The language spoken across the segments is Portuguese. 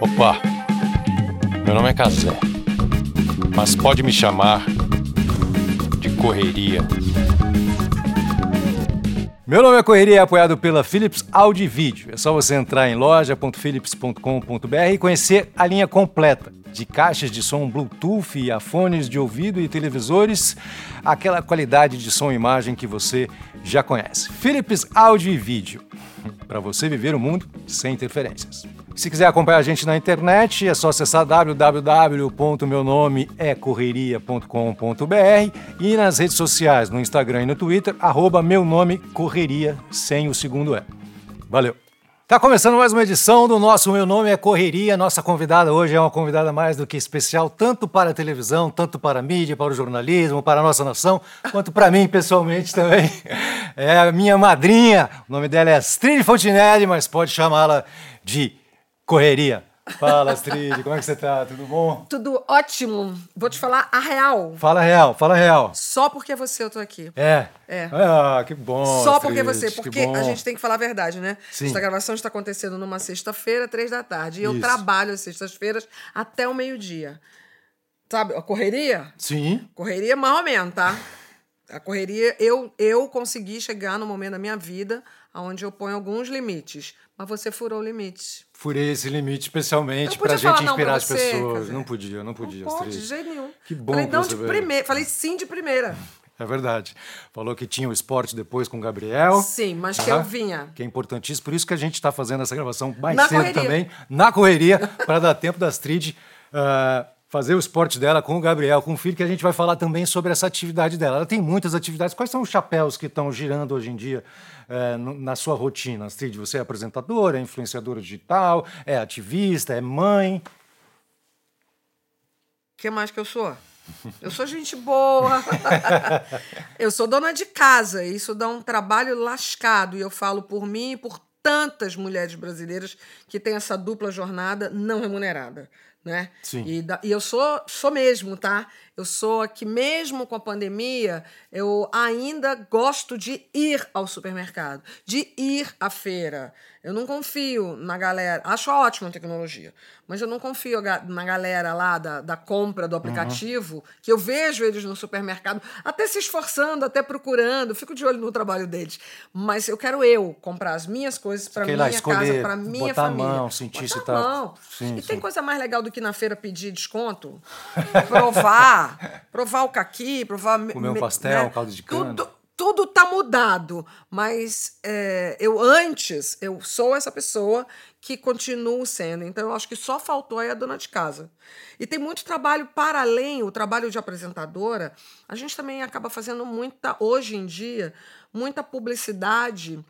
Opa, meu nome é Casé, mas pode me chamar de Correria. Meu nome é Correria é apoiado pela Philips Audio Video. É só você entrar em loja.philips.com.br e conhecer a linha completa de caixas de som Bluetooth, e fones de ouvido e televisores, aquela qualidade de som e imagem que você já conhece. Philips Audio Video, para você viver o mundo sem interferências. Se quiser acompanhar a gente na internet, é só acessar www.meunomeecorreria.com.br e nas redes sociais, no Instagram e no Twitter, arroba meu nome correria, sem o segundo E. Valeu! Tá começando mais uma edição do nosso Meu Nome é Correria. Nossa convidada hoje é uma convidada mais do que especial, tanto para a televisão, tanto para a mídia, para o jornalismo, para a nossa nação, quanto para mim pessoalmente também. É a minha madrinha. O nome dela é Astrid Fontinelli, mas pode chamá-la de Correria. Fala, Astrid, como é que você tá? Tudo bom? Tudo ótimo. Vou te falar a real. Fala real, fala real. Só porque você eu tô aqui. É? É. Ah, que bom. Só Astrid, porque você. que Porque a gente tem que falar a verdade, né? Sim. Esta gravação está acontecendo numa sexta-feira, três da tarde. E eu Isso. trabalho às sextas-feiras até o meio-dia. Sabe, a correria? Sim. Correria mais ou menos, tá? A correria, eu, eu consegui chegar no momento da minha vida onde eu ponho alguns limites. Mas você furou o limite. Furei esse limite especialmente podia pra gente inspirar as pessoas. Não podia, não podia, Não pode, de jeito nenhum. Que bom Falei que não de veio. primeira. Falei sim de primeira. É verdade. Falou que tinha o esporte depois com o Gabriel. Sim, mas que Aham. eu vinha. Que é importantíssimo. Por isso que a gente está fazendo essa gravação mais Na cedo correria. também, na correria, para dar tempo da Astrid ah, fazer o esporte dela com o Gabriel, com o filho, que a gente vai falar também sobre essa atividade dela. Ela tem muitas atividades. Quais são os chapéus que estão girando hoje em dia no- na sua rotina, Astrid? Você é apresentadora, é influenciadora digital, é ativista, é mãe. O que mais que eu sou? Eu sou gente boa. eu sou dona de casa. e Isso dá um trabalho lascado. E eu falo por mim e por tantas mulheres brasileiras que têm essa dupla jornada não remunerada. Né? Sim. E, da- e eu sou, sou mesmo, tá? Eu sou a que, mesmo com a pandemia, eu ainda gosto de ir ao supermercado, de ir à feira. Eu não confio na galera. Acho ótima a tecnologia, mas eu não confio na galera lá da, da compra do aplicativo, que eu vejo eles no supermercado, até se esforçando, até procurando, fico de olho no trabalho deles. Mas eu quero eu comprar as minhas coisas para minha lá escolher, casa, para minha botar a família. mão, sentir se Botar tá- a mão. Sim, e sim. tem coisa mais legal do que na feira pedir desconto? provar. provar o caqui, provar... me- Comer um pastel, um caldo de cana. Tudo, tudo tá mudado. Mas é, eu antes, eu sou essa pessoa que continuo sendo. Então, eu acho que só faltou aí a dona de casa. E tem muito trabalho para além, o trabalho de apresentadora. A gente também acaba fazendo muita, hoje em dia, muita publicidade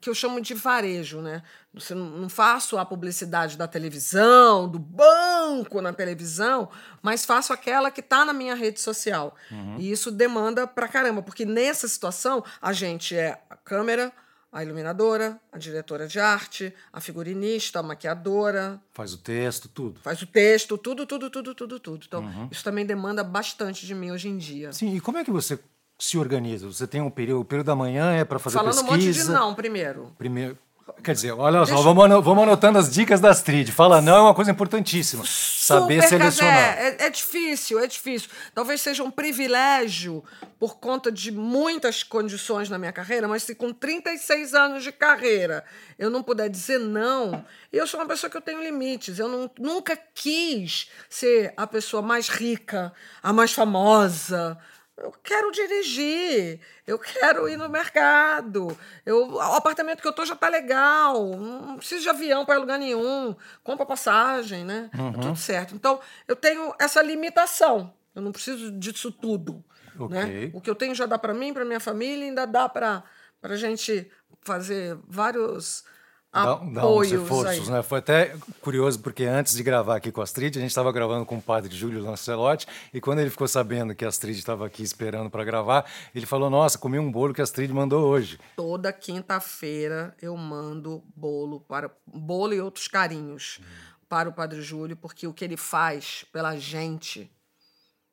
que eu chamo de varejo, né? Você não faço a publicidade da televisão, do banco na televisão, mas faço aquela que está na minha rede social. E isso demanda pra caramba, porque nessa situação a gente é a câmera, a iluminadora, a diretora de arte, a figurinista, a maquiadora, Faz o texto, tudo. faz o texto, tudo, tudo, tudo, tudo, tudo. Então, isso também demanda bastante de mim hoje em dia. Sim, e como é que você se organiza? Você tem um período, o período da manhã é para fazer Falando um pesquisa. monte de não primeiro. Primeiro, quer dizer, olha só, vamos, ano- vamos anotando as dicas da Astrid. Fala não é uma coisa importantíssima. Saber selecionar. Cazé, É, é difícil, é difícil. Talvez seja um privilégio por conta de muitas condições na minha carreira, mas se com 36 anos de carreira eu não puder dizer não, e eu sou uma pessoa que eu tenho limites. Eu não- nunca quis ser a pessoa mais rica, a mais famosa. Eu quero dirigir, eu quero ir no mercado. Eu, o apartamento que eu tô já tá legal. Não preciso de avião para lugar nenhum. Compra passagem, né? Uhum. Tá tudo certo. Então, eu tenho essa limitação. Eu não preciso disso tudo. Ok. Né? O que eu tenho já dá para mim, para minha família, ainda dá para a gente fazer vários Dá, dá uns apoios reforços, aí. né? Foi até curioso, porque antes de gravar aqui com a Astrid, a gente estava gravando com o padre Júlio Lancelotti, e quando ele ficou sabendo que a Astrid estava aqui esperando para gravar, ele falou: Nossa, comi um bolo que a Astrid mandou hoje. Toda quinta-feira eu mando bolo para bolo e outros carinhos para o Padre Júlio, porque o que ele faz pela gente,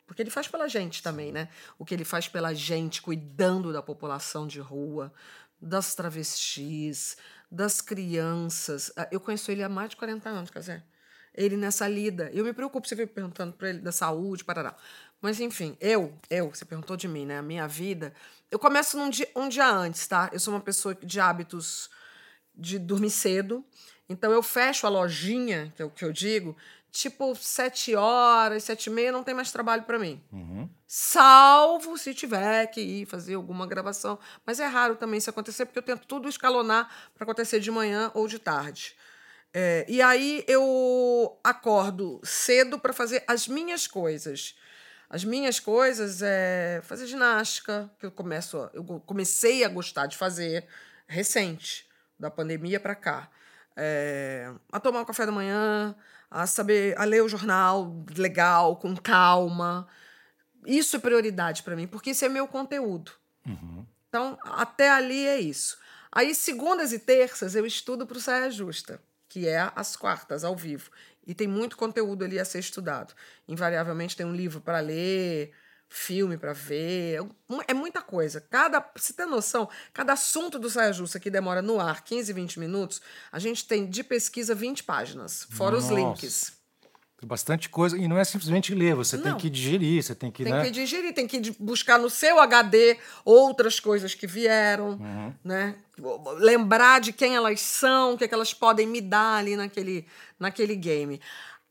porque ele faz pela gente também, né? O que ele faz pela gente, cuidando da população de rua, das travestis, das crianças. Ah, Eu conheço ele há mais de 40 anos, quer dizer, ele nessa lida. Eu me preocupo, você fica perguntando para ele da saúde, parará. Mas, enfim, eu, eu, você perguntou de mim, né? A minha vida. Eu começo num dia, um dia antes, tá? Eu sou uma pessoa de hábitos de dormir cedo. Então eu fecho a lojinha, que é o que eu digo, tipo sete horas, sete e meia, não tem mais trabalho para mim. Salvo se tiver que ir fazer alguma gravação. Mas é raro também isso acontecer, porque eu tento tudo escalonar para acontecer de manhã ou de tarde. É, e aí eu acordo cedo para fazer as minhas coisas. As minhas coisas é fazer ginástica, que eu começo, eu comecei a gostar de fazer recente, da pandemia para cá. É, a tomar um café da manhã, a saber, a ler o jornal legal, com calma. Isso é prioridade para mim, porque isso é meu conteúdo. Então, até ali é isso. Aí, segundas e terças, eu estudo para o Saia Justa, que é às quartas, ao vivo. E tem muito conteúdo ali a ser estudado. Invariavelmente tem um livro para ler, filme para ver. É muita coisa. Cada, você ter noção, cada assunto do Saia Justa que demora no ar 15, 20 minutos, a gente tem de pesquisa 20 páginas, fora os Nossa. links. Tem bastante coisa. E não é simplesmente ler, você tem Não. que digerir, você tem que. Tem né? que digerir, tem que buscar no seu HD outras coisas que vieram, né? Lembrar de quem elas são, o que, é que elas podem me dar ali naquele, naquele game.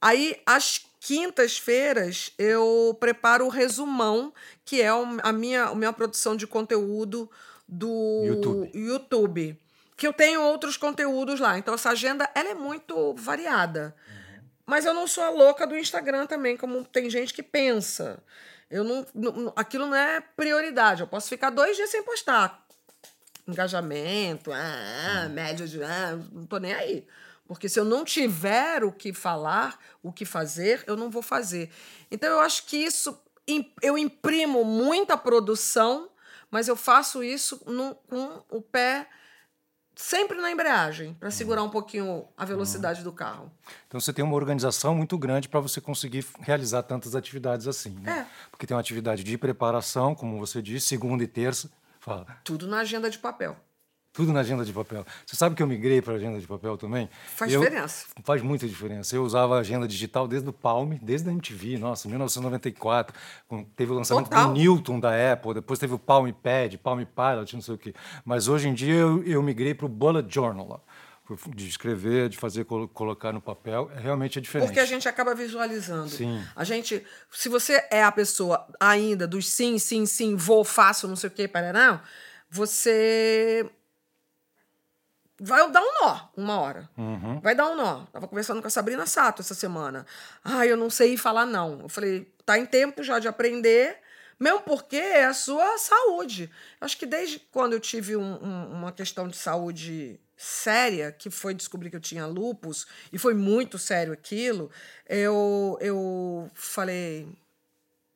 Aí, às quintas-feiras, eu preparo o resumão, que é a minha, a minha produção de conteúdo do YouTube. YouTube. Que eu tenho outros conteúdos lá. Então, essa agenda ela é muito variada. Mas eu não sou a louca do Instagram também, como tem gente que pensa. Eu não, não- aquilo não é prioridade. Eu posso ficar dois dias sem postar. Engajamento, ah, média de. Ah, não tô nem aí. Porque se eu não tiver o que falar, o que fazer, eu não vou fazer. Então eu acho que isso. Eu imprimo muita produção, mas eu faço isso no- com o pé sempre na embreagem, para segurar um pouquinho a velocidade do carro. Então você tem uma organização muito grande para você conseguir realizar tantas atividades assim. Né? É. Porque tem uma atividade de preparação, como você disse, segunda e terça. Fala. Tudo na agenda de papel. Tudo na agenda de papel. Você sabe que eu migrei para a agenda de papel também? Faz Eu- diferença. Faz muita diferença. Eu usava a agenda digital desde o Palm, desde a MTV, nossa, 1994. com- Teve o lançamento Total. do Newton da Apple, depois teve o Palm Pad, Palm Pilot, não sei o quê. Mas hoje em dia eu, eu migrei para o Bullet Journal. De escrever, de fazer, colo- colocar no papel, é realmente é diferente. Porque a gente acaba visualizando. Sim. A gente, se você é a pessoa ainda dos sim, sim, sim, vou, faço, não sei o quê, parará, você vai dar um nó uma hora. Vai dar um nó. Tava conversando com a Sabrina Sato essa semana. Ah, eu não sei falar não. Eu falei, tá em tempo já de aprender, mesmo porque é a sua saúde. Acho que desde quando eu tive um- um- uma questão de saúde séria, que foi descobrir que eu tinha lupus, e foi muito sério aquilo, eu, eu falei,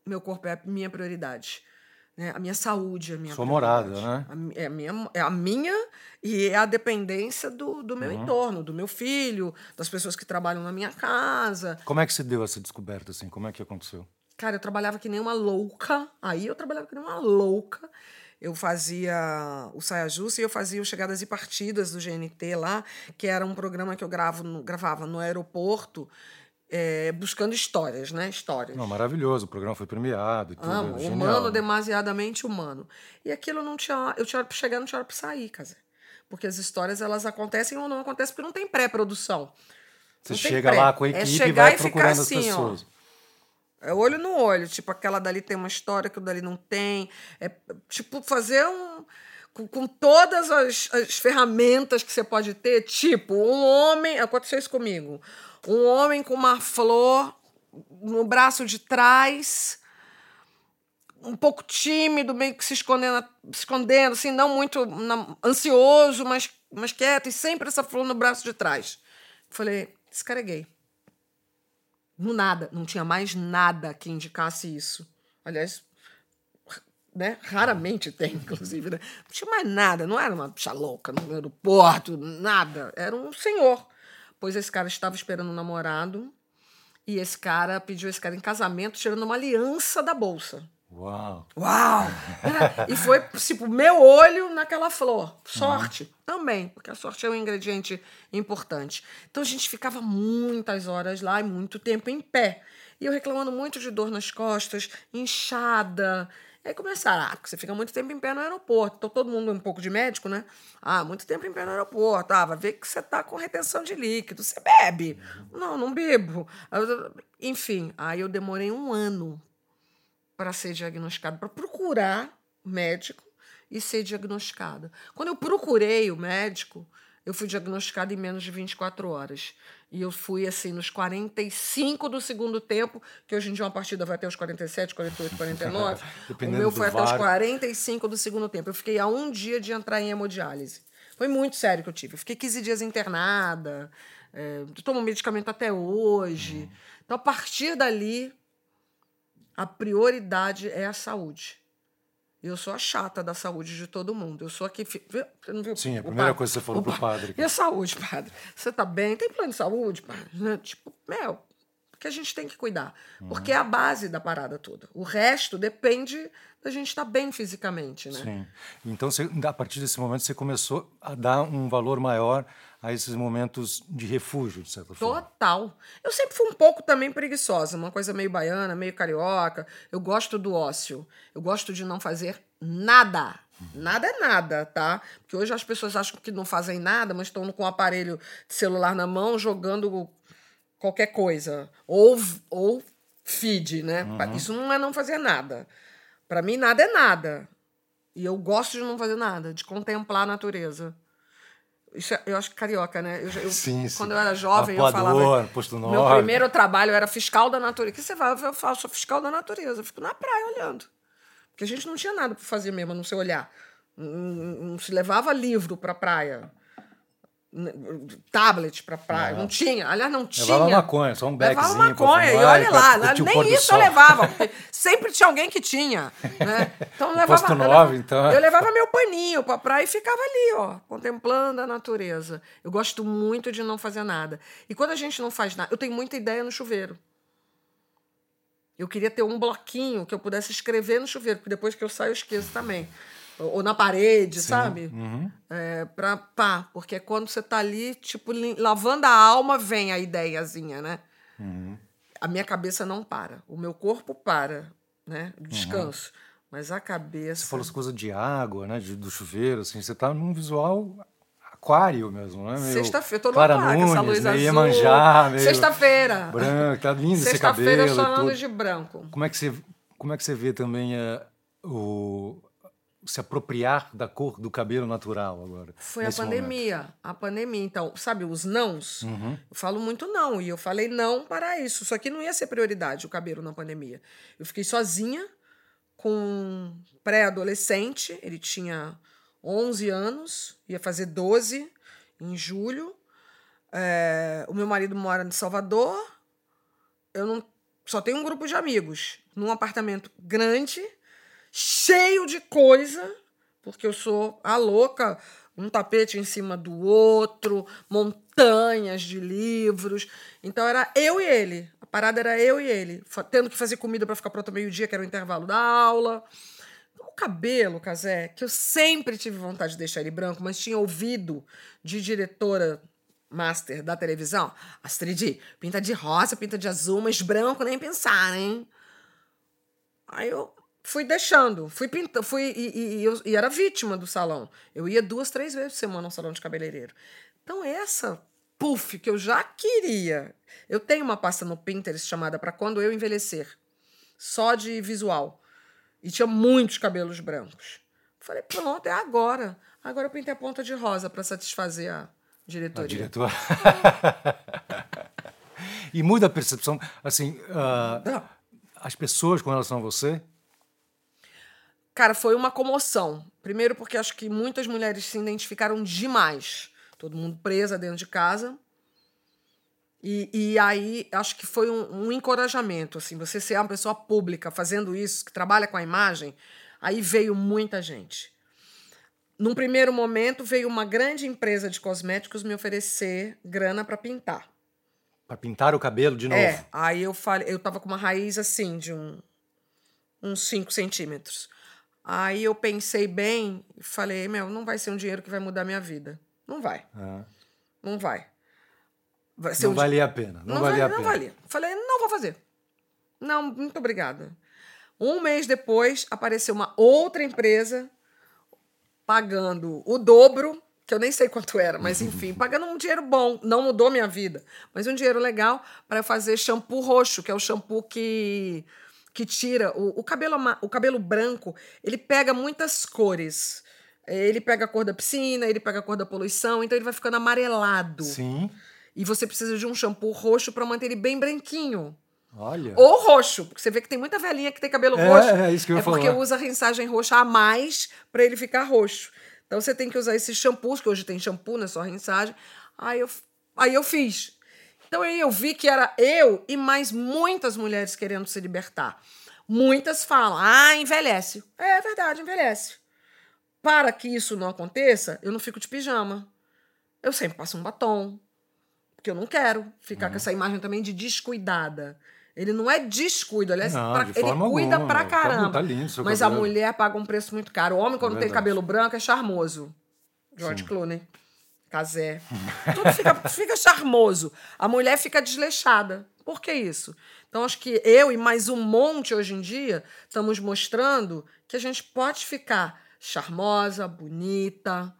meu corpo é a minha prioridade. Né? A minha saúde a minha Sua morada, né? A É a minha, é a minha e é a dependência do, do meu entorno, do meu filho, das pessoas que trabalham na minha casa. Como é que se deu essa descoberta assim? Como é que aconteceu? Cara, eu trabalhava que nem uma louca. Aí eu trabalhava que nem uma louca. Eu fazia o Saia Justa e eu fazia o Chegadas e Partidas do GNT lá, que era um programa que eu gravo no- gravava no aeroporto, eh, buscando histórias, né? Histórias. Não, maravilhoso, o programa foi premiado e tudo. Amo, genial. humano, demasiadamente humano. E aquilo não tinha. Eu tinha hora pra chegar, não tinha hora pra sair, casa. Porque as histórias elas acontecem ou não acontecem, porque não tem pré-produção. Você não chega lá com a É equipe e chegar vai e ficar procurando assim, as ó. pessoas. É olho no olho, tipo, aquela dali tem uma história que o dali não tem. É tipo fazer um. Com, com todas as, as ferramentas que você pode ter, tipo, um homem. Aconteceu isso comigo. Um homem com uma flor no braço de trás, um pouco tímido, meio que se escondendo, se escondendo assim, não muito ansioso, mas, mas quieto, e sempre essa flor no braço de trás. Falei, esse cara é gay. No nada, não tinha mais nada que indicasse isso. Aliás, né? Raramente tem, inclusive, né? Não tinha mais nada, não era uma bicha louca no aeroporto, nada. Era um senhor. Pois esse cara estava esperando um namorado e esse cara pediu esse cara em casamento, tirando uma aliança da bolsa. Uau! Uau! e foi, tipo, meu olho naquela flor. Sorte uhum. também, porque a sorte é um ingrediente importante. Então a gente ficava muitas horas lá e muito tempo em pé. E eu reclamando muito de dor nas costas, inchada. Aí começaram, ah, você fica muito tempo em pé no aeroporto. Então todo mundo um pouco de médico, né? Ah, muito tempo em pé no aeroporto. Ah, vai ver que você tá com retenção de líquido. Você bebe. Não, não bebo. Enfim, aí eu demorei um ano para ser diagnosticado, para procurar médico e ser diagnosticada. Quando eu procurei o médico, eu fui diagnosticada em menos de 24 horas. E eu fui, assim, nos 45 do segundo tempo, que hoje em dia uma partida vai até os 47, 48, 49. o meu foi até os 45 do segundo tempo. Eu fiquei a um dia de entrar em hemodiálise. Foi muito sério que eu tive. Eu fiquei 15 dias internada, é, tomo medicamento até hoje. Então, a partir dali, a prioridade é a saúde. Eu sou a chata da saúde de todo mundo. Eu sou aqui. Você não viu? Sim, a primeira coisa que você falou o padre. E a saúde, padre? Você está bem? Tem plano de saúde, padre? Né? Tipo, meu, que a gente tem que cuidar. Uhum. Porque é a base da parada toda. O resto depende da gente estar tá bem fisicamente, né? Sim. Então, você, a partir desse momento, você começou a dar um valor maior a esses momentos de refúgio, de certa forma. Total. Eu sempre fui um pouco também preguiçosa, uma coisa meio baiana, meio carioca. Eu gosto do ócio. Eu gosto de não fazer nada. Nada é nada, tá? Porque hoje as pessoas acham que não fazem nada, mas estão com o aparelho de celular na mão jogando qualquer coisa. Ou, ou feed, né? Uhum. Isso não é não fazer nada. Para mim, nada é nada. E eu gosto de não fazer nada, de contemplar a natureza. É, eu acho que carioca, né? Eu, eu, sim, sim. Quando eu era jovem, eu falava. Posto Meu primeiro trabalho era fiscal da natureza. O que você vai? Eu falo, sou fiscal da natureza. Eu fico na praia olhando. Porque a gente não tinha nada para fazer mesmo, a não ser olhar. Não, não se levava livro para praia tablet para praia. Não. não tinha. Aliás, não tinha. Levava maconha, só um bagzinho. Levava maconha, e olha lá, nem isso eu levava. Sempre tinha alguém que tinha. Né? Então, eu levava, Posto 9, então. Eu levava meu paninho para praia e ficava ali, ó, contemplando a natureza. Eu gosto muito de não fazer nada. E quando a gente não faz nada, eu tenho muita ideia no chuveiro. Eu queria ter um bloquinho que eu pudesse escrever no chuveiro, porque depois que eu saio eu esqueço também ou na parede, Sim. sabe? Uhum. É, pra, pá, porque quando você tá ali, tipo, lavando a alma, vem a ideiazinha, né? Uhum. A minha cabeça não para, o meu corpo para, né? Descanso. Uhum. Mas a cabeça. Você falou as coisas de água, né? De, do chuveiro, assim, você tá num visual aquário mesmo, né? Sexta-feira, tô no aquário, essa luz meio azul. Iemanjá, meio Sexta-feira. Branco, tá lindo esse cabelo. Sexta-feira chorando de branco. Como é que você, como é que você vê também uh, o se apropriar da cor do cabelo natural agora? Foi a pandemia. Momento. A pandemia. Então, sabe, os nãos? Uhum. Eu falo muito não. E eu falei não para isso. Só que não ia ser prioridade o cabelo na pandemia. Eu fiquei sozinha com um pré-adolescente. Ele tinha 11 anos, ia fazer 12 em julho. É, o meu marido mora em Salvador. Eu não só tenho um grupo de amigos num apartamento grande cheio de coisa, porque eu sou a louca, um tapete em cima do outro, montanhas de livros. Então era eu e ele. A parada era eu e ele, tendo que fazer comida para ficar pronto meio-dia, que era o intervalo da aula. O cabelo, Casé, que eu sempre tive vontade de deixar ele branco, mas tinha ouvido de diretora master da televisão, Astrid, pinta de rosa, pinta de azul, mas branco nem pensar, hein? Aí eu fui deixando, fui pintando, fui e, e, e, e, era vítima do salão. Eu ia duas, três vezes por semana ao salão de cabeleireiro. Então essa puff que eu já queria. Eu tenho uma pasta no Pinterest chamada para quando eu envelhecer, só de visual. E tinha muitos cabelos brancos. Falei, pronto, é agora. Agora eu pintei a ponta de rosa para satisfazer a diretoria. A diretora. e muda a percepção, assim, uh, as pessoas com relação a você Cara, foi uma comoção. Primeiro, porque acho que muitas mulheres se identificaram demais. Todo mundo presa dentro de casa. E, e aí, acho que foi um, um, encorajamento. Assim, você ser uma pessoa pública fazendo isso, que trabalha com a imagem, aí veio muita gente. Num primeiro momento, veio uma grande empresa de cosméticos me oferecer grana para pintar. Para pintar o cabelo de novo? É. Aí eu falei, eu tava com uma raiz assim, de um uns 5 centímetros. Aí eu pensei bem e falei, meu, não vai ser um dinheiro que vai mudar minha vida. Não vai. Ah, Não vai. Vai não um di- valia a pena. Não, não valia valia, a não pena. valia. Falei, não vou fazer. Não, muito obrigada. Um mês depois, apareceu uma outra empresa pagando o dobro, que eu nem sei quanto era, mas enfim, pagando um dinheiro bom. Não mudou minha vida, mas um dinheiro legal para fazer shampoo roxo, que é o shampoo que que tira o, o cabelo o cabelo branco, ele pega muitas cores. Ele pega a cor da piscina, ele pega a cor da poluição, então ele vai ficando amarelado. Sim. E você precisa de um shampoo roxo para manter ele bem branquinho. Olha. Ou roxo, porque você vê que tem muita velhinha que tem cabelo É, roxo. é isso que eu ia É porque falar. usa rinsagem roxa a mais para ele ficar roxo. Então você tem que usar esses shampoos, que hoje tem shampoo, não é só rinsagem. Aí eu, aí eu fiz. Então aí eu vi que era eu e mais muitas mulheres querendo se libertar. Muitas falam, ah, envelhece. É verdade, envelhece. Para que isso não aconteça, eu não fico de pijama. Eu sempre passo um batom. Porque eu não quero ficar Uhum. com essa imagem também de descuidada. Ele não é descuido, aliás, Não, pra- de ele cuida alguma. pra caramba. tá lindo Mas a cabelo. mulher paga um preço muito caro. O homem, quando tem verdade. cabelo branco, é charmoso. George Sim. Clooney. Casé. Tudo fica, fica charmoso. A mulher fica desleixada. Por que isso? Então, acho que eu e mais um monte hoje em dia estamos mostrando que a gente pode ficar charmosa, bonita,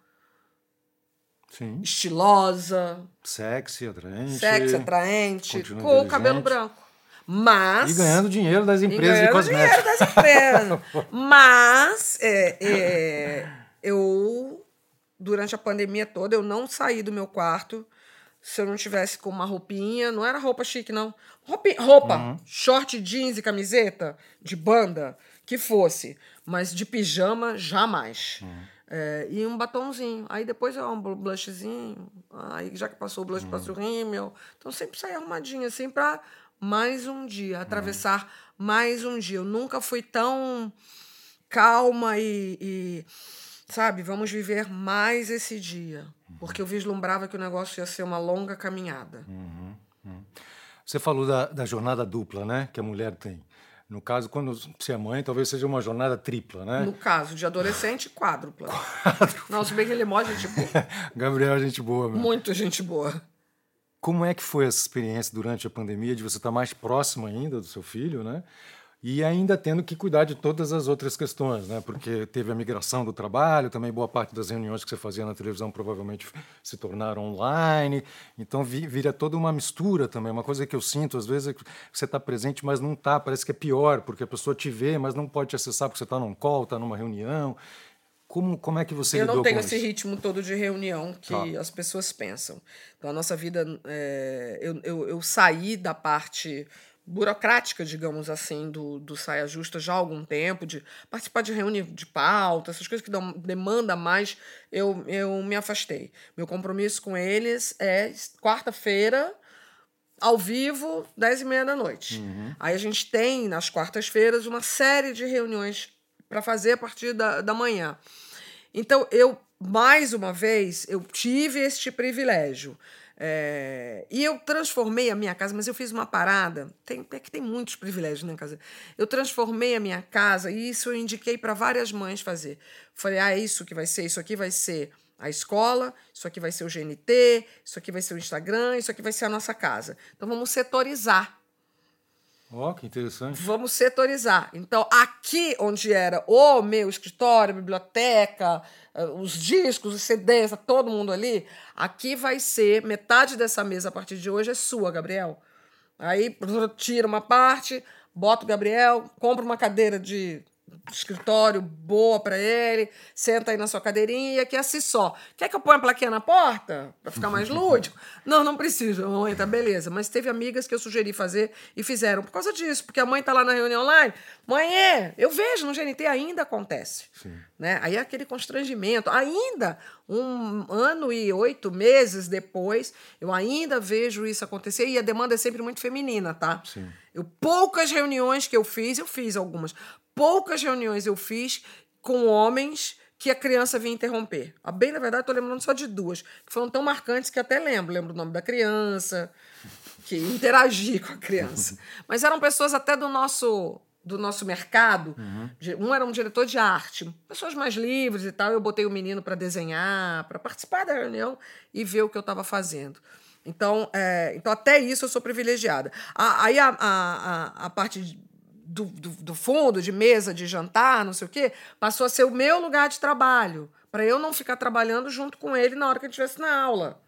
Sim. estilosa, Sexy, atraente. sexy, atraente, com o cabelo branco. Mas. E ganhando dinheiro das empresas de ganhando cosméticos. dinheiro das empresas. Mas é, é, eu, durante a pandemia toda, eu não saí do meu quarto se eu não tivesse com uma roupinha. Não era roupa chique, não. Roupa, roupa Uhum. short, jeans e camiseta de banda, que fosse. Mas de pijama, jamais. Uhum. É, e um batomzinho. Aí depois eu um blushzinho. Aí já que passou o blush, Uhum. passa o rímel. Então sempre saí arrumadinha, assim, pra mais um dia, Uhum. atravessar mais um dia. Eu nunca fui tão calma e, e, sabe, vamos viver mais esse dia. Uhum. Porque eu vislumbrava que o negócio ia ser uma longa caminhada. Uhum. Você falou da, da jornada dupla, né? Que a mulher tem. No caso, quando você é mãe, talvez seja uma jornada tripla, né? No caso de adolescente, quádrupla. Não, se bem que ele é mó gente boa. Gabriel é gente boa, meu. Muito gente boa. Como é que foi essa experiência durante a pandemia de você estar mais próximo ainda do seu filho, né? E ainda tendo que cuidar de todas as outras questões, né? Porque teve a migração do trabalho, também boa parte das reuniões que você fazia na televisão provavelmente se tornaram online. Então vi- vira toda uma mistura também. Uma coisa que eu sinto às vezes é que você está presente, mas não está. Parece que é pior, porque a pessoa te vê, mas não pode te acessar porque você está num call, está numa reunião. Como, como é que você eu não tenho esse isso? ritmo todo de reunião que Tá. as pessoas pensam. Então, a nossa vida. é, eu, eu, eu saí da parte burocrática, digamos assim, do, do Saia Justa já há algum tempo, de participar de reunião de pauta, essas coisas que dão demanda mais, eu, eu me afastei. Meu compromisso com eles é quarta-feira, ao vivo, 10 e meia da noite. Aí a gente tem, nas quartas-feiras, uma série de reuniões para fazer a partir da, da manhã. Então, eu, mais uma vez, eu tive este privilégio. É, e eu transformei a minha casa, mas eu fiz uma parada. Tem, é que tem muitos privilégios, né, casa? Eu transformei a minha casa e isso eu indiquei para várias mães fazer. Falei, ah, é isso que vai ser, isso aqui vai ser a escola, isso aqui vai ser o GNT, isso aqui vai ser o Instagram, isso aqui vai ser a nossa casa. Então vamos setorizar. Ó, que interessante. Vamos setorizar. Então, aqui onde era o meu escritório, biblioteca, eh, os discos, os CDs, tá todo mundo ali, aqui vai ser metade dessa mesa a partir de hoje é sua, Gabriel. Aí tira uma parte, bota o Gabriel, compra uma cadeira de escritório boa para ele, senta aí na sua cadeirinha e aqui é assim só. Quer que eu ponha a plaquinha na porta para ficar mais lúdico? Não, não precisa, mãe, tá beleza. Mas teve amigas que eu sugeri fazer e fizeram por causa disso, porque a mãe tá lá na reunião online, mãe é, eu vejo no GNT ainda acontece. Né? Aí é aquele constrangimento. Ainda um ano e oito meses depois, eu ainda vejo isso acontecer e a demanda é sempre muito feminina, tá? Sim. Eu, poucas reuniões que eu fiz, eu fiz algumas, poucas reuniões eu fiz com homens que a criança vinha interromper. A bem, na verdade, estou lembrando só de duas, que foram tão marcantes que até lembro. Lembro o nome da criança, que interagi com a criança. Mas eram pessoas até do nosso do nosso mercado. Um era um diretor de arte, pessoas mais livres e tal. Eu botei o menino para desenhar, para participar da reunião e ver o que eu estava fazendo. Então, é, então, até isso eu sou privilegiada. Aí a, a, a, a parte do, do, do fundo, de mesa, de jantar, não sei o quê, passou a ser o meu lugar de trabalho, para eu não ficar trabalhando junto com ele na hora que ele estivesse na aula.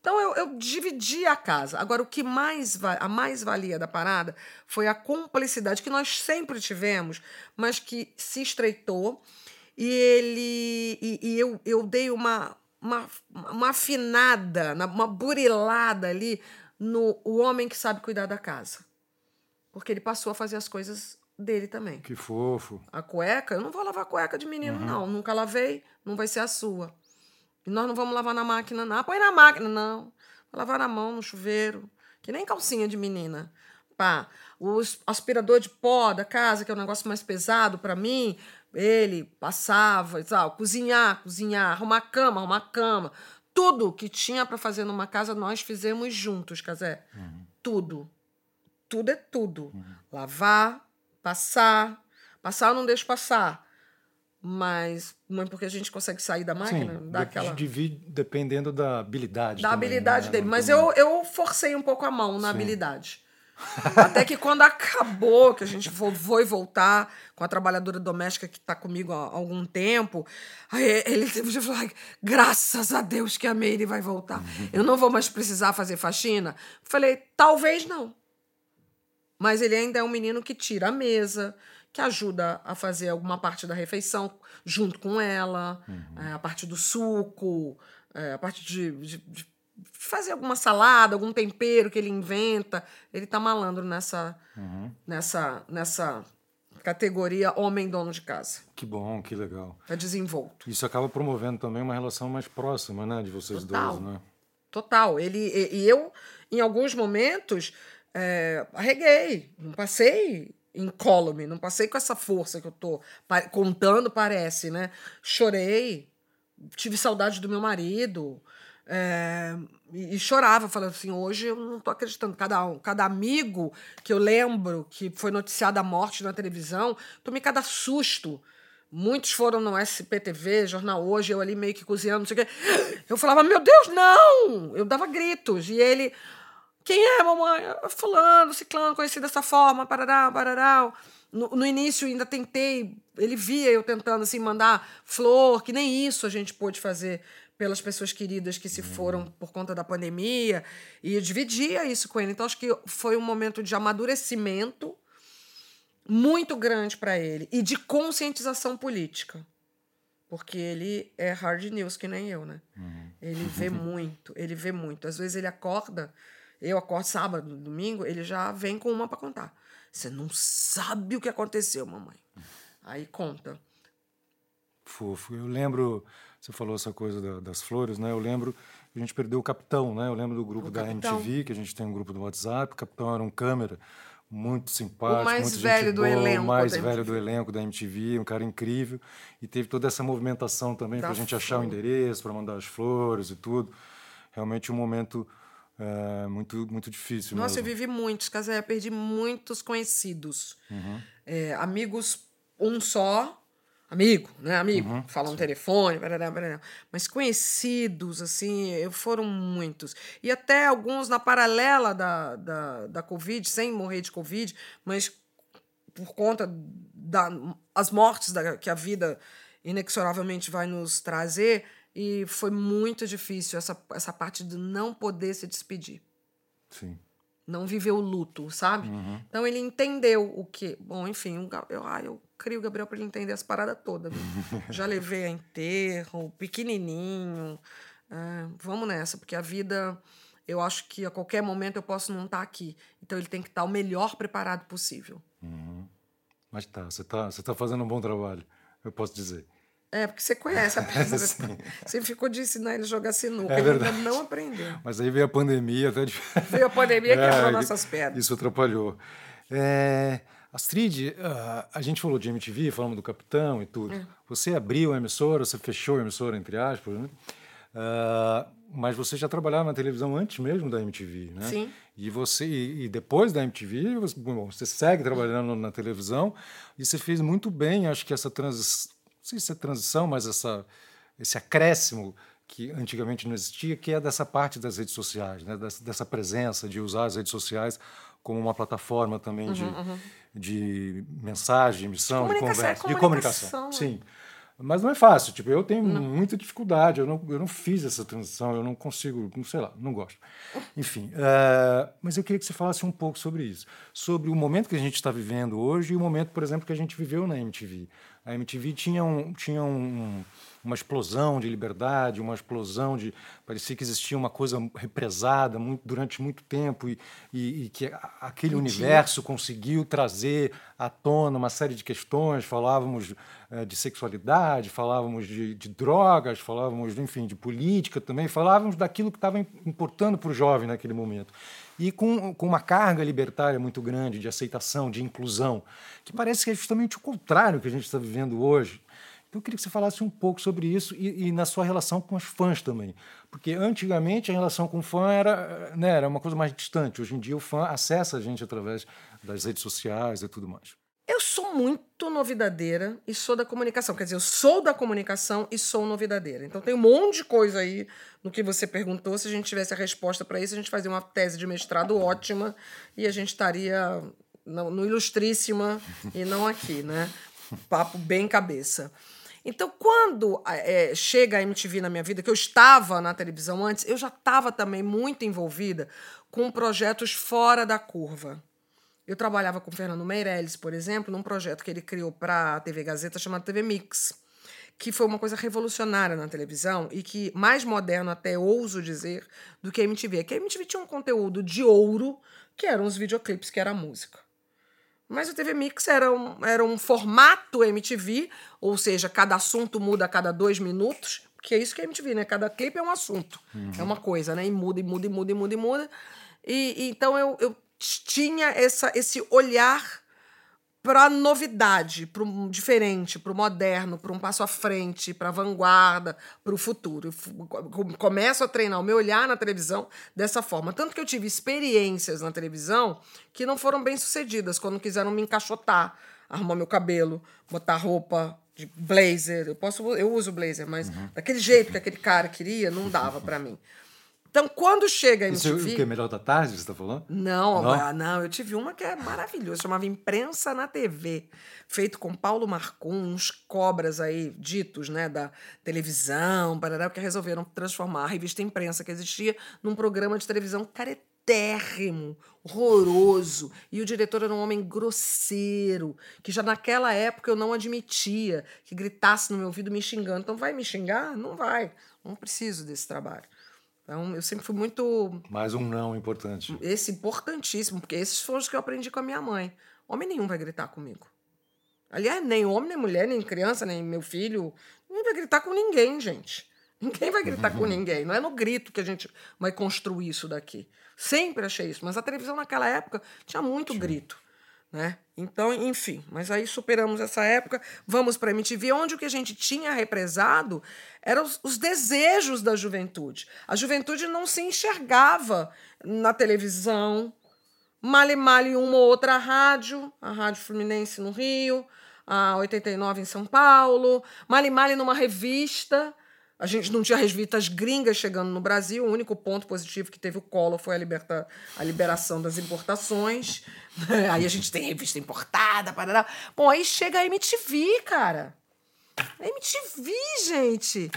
Então eu, eu dividi a casa. Agora, o que mais a mais valia da parada foi a cumplicidade que nós sempre tivemos, mas que se estreitou. E ele. E, e eu, eu dei uma, uma, uma afinada, na- uma burilada ali no o homem que sabe cuidar da casa. Porque ele passou a fazer as coisas dele também. Que fofo. A cueca, eu não vou lavar cueca de menino, não. Nunca lavei, não vai ser a sua. E nós não vamos lavar na máquina, não. Põe na máquina, não. Vou lavar na mão, no chuveiro. Que nem calcinha de menina. Pá, o aspirador de pó da casa, que é um negócio mais pesado para mim, ele passava, e tal. cozinhar, cozinhar, arrumar cama, arrumar cama. Tudo que tinha para fazer numa casa, nós fizemos juntos, Casé. Tudo tudo é tudo. Lavar, passar. Passar eu não deixo passar. Mas não é porque a gente consegue sair da máquina, Sim, dá de- aquela. divide dependendo da habilidade. Da também, habilidade né? dele. Mas eu, eu forcei um pouco a mão na habilidade. Até que quando acabou, que a gente foi voltar com a trabalhadora doméstica que está comigo há algum tempo, aí ele teve de falar: graças a Deus que a Meire vai voltar. Eu não vou mais precisar fazer faxina. Falei, talvez não. Mas ele ainda é um menino que tira a mesa, que ajuda a fazer alguma parte da refeição junto com ela, é, a parte do suco, é, a parte de, de- de fazer alguma salada, algum tempero que ele inventa. Ele tá malandro nessa, nessa, nessa categoria homem dono de casa. Que bom, que legal. Tá desenvolto. Isso acaba promovendo também uma relação mais próxima, né, de vocês Total. dois, né? Total. Ele, e, e eu, em alguns momentos, é, arreguei. Não passei incólume, não passei com essa força que eu tô contando, parece, né? Chorei, tive saudade do meu marido. é, e, e chorava, falando assim, hoje eu não tô acreditando. Cada, um- cada amigo que eu lembro que foi noticiada a morte na televisão, tomei cada susto. Muitos foram no SPTV, Jornal Hoje, eu ali meio que cozinhando, não sei o quê. Eu falava, meu Deus, não! Eu dava gritos. E ele, quem é, mamãe? "Ah, Fulano, ciclano, conheci dessa forma, parará, parará. No, no início ainda tentei, ele via eu tentando assim, mandar flor, que nem isso a gente pôde fazer pelas pessoas queridas que se foram por conta da pandemia. E eu dividia isso com ele. Então acho que foi um momento de amadurecimento muito grande para ele e de conscientização política. Porque ele é hard news que nem eu, né? Ele vê muito, ele vê muito. Às vezes ele acorda, eu acordo sábado, domingo, ele já vem com uma para contar. Você não sabe o que aconteceu, mamãe. Aí conta. Fofo. Eu lembro, você falou essa coisa da- das flores, né? Eu lembro que a gente perdeu o Capitão, né? Eu lembro do grupo O da Capitão. MTV, que a gente tem um grupo do WhatsApp. O Capitão era um câmera muito simpático, O mais velho do boa, elenco o mais velho do elenco da MTV, um cara incrível. E teve toda essa movimentação também para a gente achar o endereço, para mandar as flores e tudo. Realmente um momento eh, muito muito difícil. Nossa, eu mesmo. vivi muitos, Casé, perdi muitos conhecidos. É, amigos, um só, amigo, né? Amigo, fala no telefone, barará, barará. mas conhecidos, assim, eu- foram muitos. E até alguns na paralela da, da, da Covid, sem morrer de Covid, mas por conta das mortes da, que a vida inexoravelmente vai nos trazer, e foi muito difícil essa, essa parte de não poder se despedir Sim. não viveu o luto, sabe? Então ele entendeu o que. Bom, enfim, eu, ah, eu crio o Gabriel para ele entender as paradas todas. Já levei a enterro, pequenininho. é, vamos nessa, porque a vida, eu acho que a qualquer momento eu posso não estar aqui. Então ele tem que estar o melhor preparado possível. Mas tá, você tá, você tá fazendo um bom trabalho, eu posso dizer. É, porque você conhece a pedra. Sim. Você ficou de ensinar ele a jogar sinuca. É ele ainda verdade. não aprendeu. Mas aí veio a pandemia, até de... Veio a pandemia e quebrou É, nossas pernas. Isso atrapalhou. É, Astrid, ah, a gente falou de MTV, falamos do Capitão e tudo. É. Você abriu a emissora, você fechou a emissora, entre aspas, né? Uh, mas você já trabalhava na televisão antes mesmo da MTV, né? Sim. E você e depois da MTV, você, bom, você segue trabalhando na televisão e você fez muito bem, acho que essa transição, não sei se é transição, mas essa esse acréscimo que antigamente não existia, que é dessa parte das redes sociais, né? dessa, dessa presença de usar as redes sociais como uma plataforma também uhum, de, uhum. de mensagem, emissão, de, de conversa, de comunicação. Sim. Mas não é fácil. Tipo, eu tenho não. muita dificuldade. Eu não, eu não fiz essa transição. Eu não consigo, não sei lá, não gosto. Enfim, uh, mas eu queria que você falasse um pouco sobre isso, sobre o momento que a gente está vivendo hoje e o momento, por exemplo, que a gente viveu na MTV. A MTV tinha um, tinha um uma explosão de liberdade, uma explosão de. Parecia que existia uma coisa represada muito, durante muito tempo e, e, e que aquele Mentira. universo conseguiu trazer à tona uma série de questões. Falávamos é, de sexualidade, falávamos de, de, drogas, falávamos, enfim, de política também, falávamos daquilo que estava importando para o jovem naquele momento e com, com uma carga libertária muito grande de aceitação, de inclusão, que parece que é justamente o contrário que a gente está vivendo hoje. Então, eu queria que você falasse um pouco sobre isso e, e, na sua relação com os fãs também. Porque antigamente a relação com o fã era, né, era uma coisa mais distante. Hoje em dia o fã acessa a gente através das redes sociais e tudo mais. Eu sou muito novidadeira e sou da comunicação. Quer dizer, eu sou da comunicação e sou novidadeira. Então tem um monte de coisa aí no que você perguntou. Se a gente tivesse a resposta para isso, a gente fazia uma tese de mestrado ótima e a gente estaria no, Ilustríssima e não aqui, né? Papo bem cabeça. Então, quando é, chega a MTV na minha vida, que eu estava na televisão antes, eu já estava também muito envolvida com projetos fora da curva. Eu trabalhava com o Fernando Meirelles, por exemplo, num projeto que ele criou para a TV Gazeta chamado TV Mix, que foi uma coisa revolucionária na televisão e que mais moderno até ouso dizer do que a MTV. Que a MTV tinha um conteúdo de ouro, que eram os videoclipes, que era a música. Mas o TV Mix era um, era um formato MTV, ou seja, cada assunto muda a cada dois minutos, porque é isso que é MTV, né? Cada clipe é um assunto, uhum. é uma coisa, né? E muda, e muda, e muda, e muda, e muda. E, e então eu, eu tinha essa, esse olhar para a novidade, para o diferente, para o moderno, para um passo à frente, para a vanguarda, para o futuro. Eu começo a treinar o meu olhar na televisão dessa forma. Tanto que eu tive experiências na televisão que não foram bem sucedidas, quando quiseram me encaixotar, arrumar meu cabelo, botar roupa de blazer. Eu posso, eu uso blazer, mas uhum. daquele jeito que aquele cara queria, não dava para mim. Então, quando chega a MTV... Isso é o que? Melhor da Tarde, você está falando? Não, não, não, eu tive uma que é maravilhosa, chamava Imprensa na TV, feito com Paulo Marcon, uns cobras aí, ditos, né, da televisão, barará, que resolveram transformar a revista Imprensa, que existia, num programa de televisão caretérrimo, horroroso. E o diretor era um homem grosseiro, que já naquela época eu não admitia que gritasse no meu ouvido me xingando. Então, vai me xingar? Não vai. Não preciso desse trabalho. Então, eu sempre fui muito. Mais um não importante. Esse importantíssimo, porque esses foram os que eu aprendi com a minha mãe. Homem nenhum vai gritar comigo. Aliás, nem homem, nem mulher, nem criança, nem meu filho. Ninguém vai gritar com ninguém, gente. Ninguém vai gritar com ninguém. Não é no grito que a gente vai construir isso daqui. Sempre achei isso. Mas a televisão naquela época tinha muito Sim. grito. Né? Então, enfim, mas aí superamos essa época, vamos para a MTV, onde o que a gente tinha represado eram os, os, desejos da juventude. A juventude não se enxergava na televisão, male male uma ou outra rádio, a Rádio Fluminense no Rio, a 89 em São Paulo, male male numa revista, a gente não tinha revistas gringas chegando no Brasil. O único ponto positivo que teve o Collor foi a, liberta, a liberação das importações. aí a gente tem revista importada. Parará. Bom, aí chega a MTV, cara. A MTV, gente.